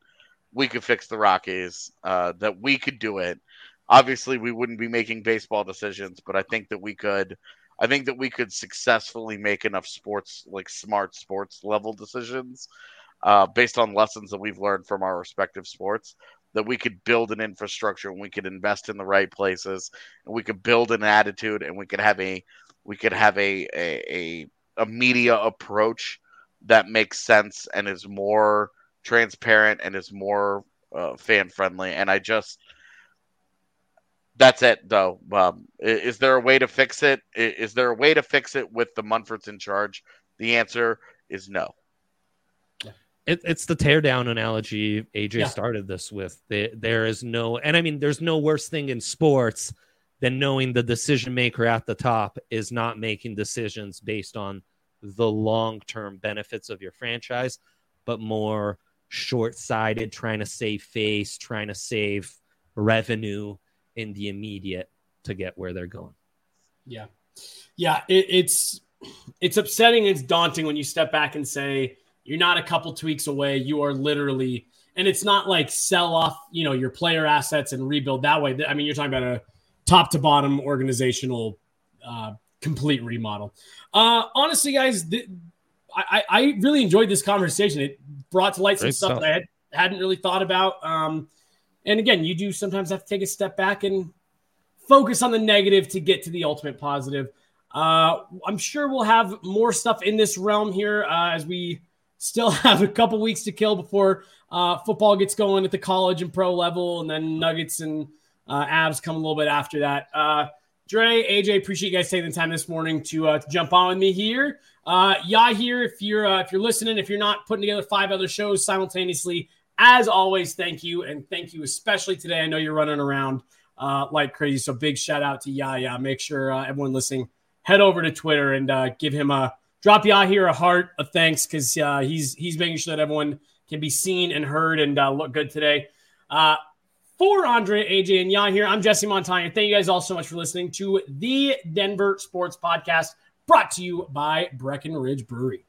we could fix the Rockies. Uh, that we could do it. Obviously, we wouldn't be making baseball decisions, but I think that we could. I think that we could successfully make enough sports like smart sports level decisions uh, based on lessons that we've learned from our respective sports that we could build an infrastructure and we could invest in the right places and we could build an attitude and we could have a we could have a a, a, a media approach that makes sense and is more transparent and is more uh, fan friendly and i just that's it though. Um, is there a way to fix it? Is there a way to fix it with the Monforts in charge? The answer is no It, it's the teardown analogy AJ Yeah. started this with. There, there is no, and I mean, there's no worse thing in sports than knowing the decision maker at the top is not making decisions based on the long term benefits of your franchise, but more short sighted, trying to save face, trying to save revenue in the immediate to get where they're going. Yeah, yeah. It, it's it's upsetting. It's daunting when you step back and say you're not a couple tweaks away. You are literally, and it's not like sell off, you know, your player assets and rebuild that way. I mean, you're talking about a top to bottom organizational uh, complete remodel. Uh, honestly, guys, th- I, I really enjoyed this conversation. It brought to light some Great stuff stuff. that I had, hadn't really thought about. Um, and again, you do sometimes have to take a step back and focus on the negative to get to the ultimate positive. Uh, I'm sure we'll have more stuff in this realm here uh, as we still <laughs> have a couple weeks to kill before uh, football gets going at the college and pro level, and then Nuggets and uh, Avs come a little bit after that. Uh, Dre, AJ, appreciate you guys taking the time this morning to, uh, to jump on with me here. Uh, yeah, here if you're uh, if you're listening, if you're not putting together five other shows simultaneously, as always, thank you and thank you especially today. I know you're running around uh, like crazy. So big shout out to Yaya. Make sure uh, everyone listening head over to Twitter and uh, give him a drop Yaya here a heart, of thanks because uh, he's he's making sure that everyone can be seen and heard and uh, look good today. Uh, for Andre, AJ, and here, I'm Jesse Montagna. Thank you guys all so much for listening to the Denver Sports Podcast brought to you by Breckenridge Brewery.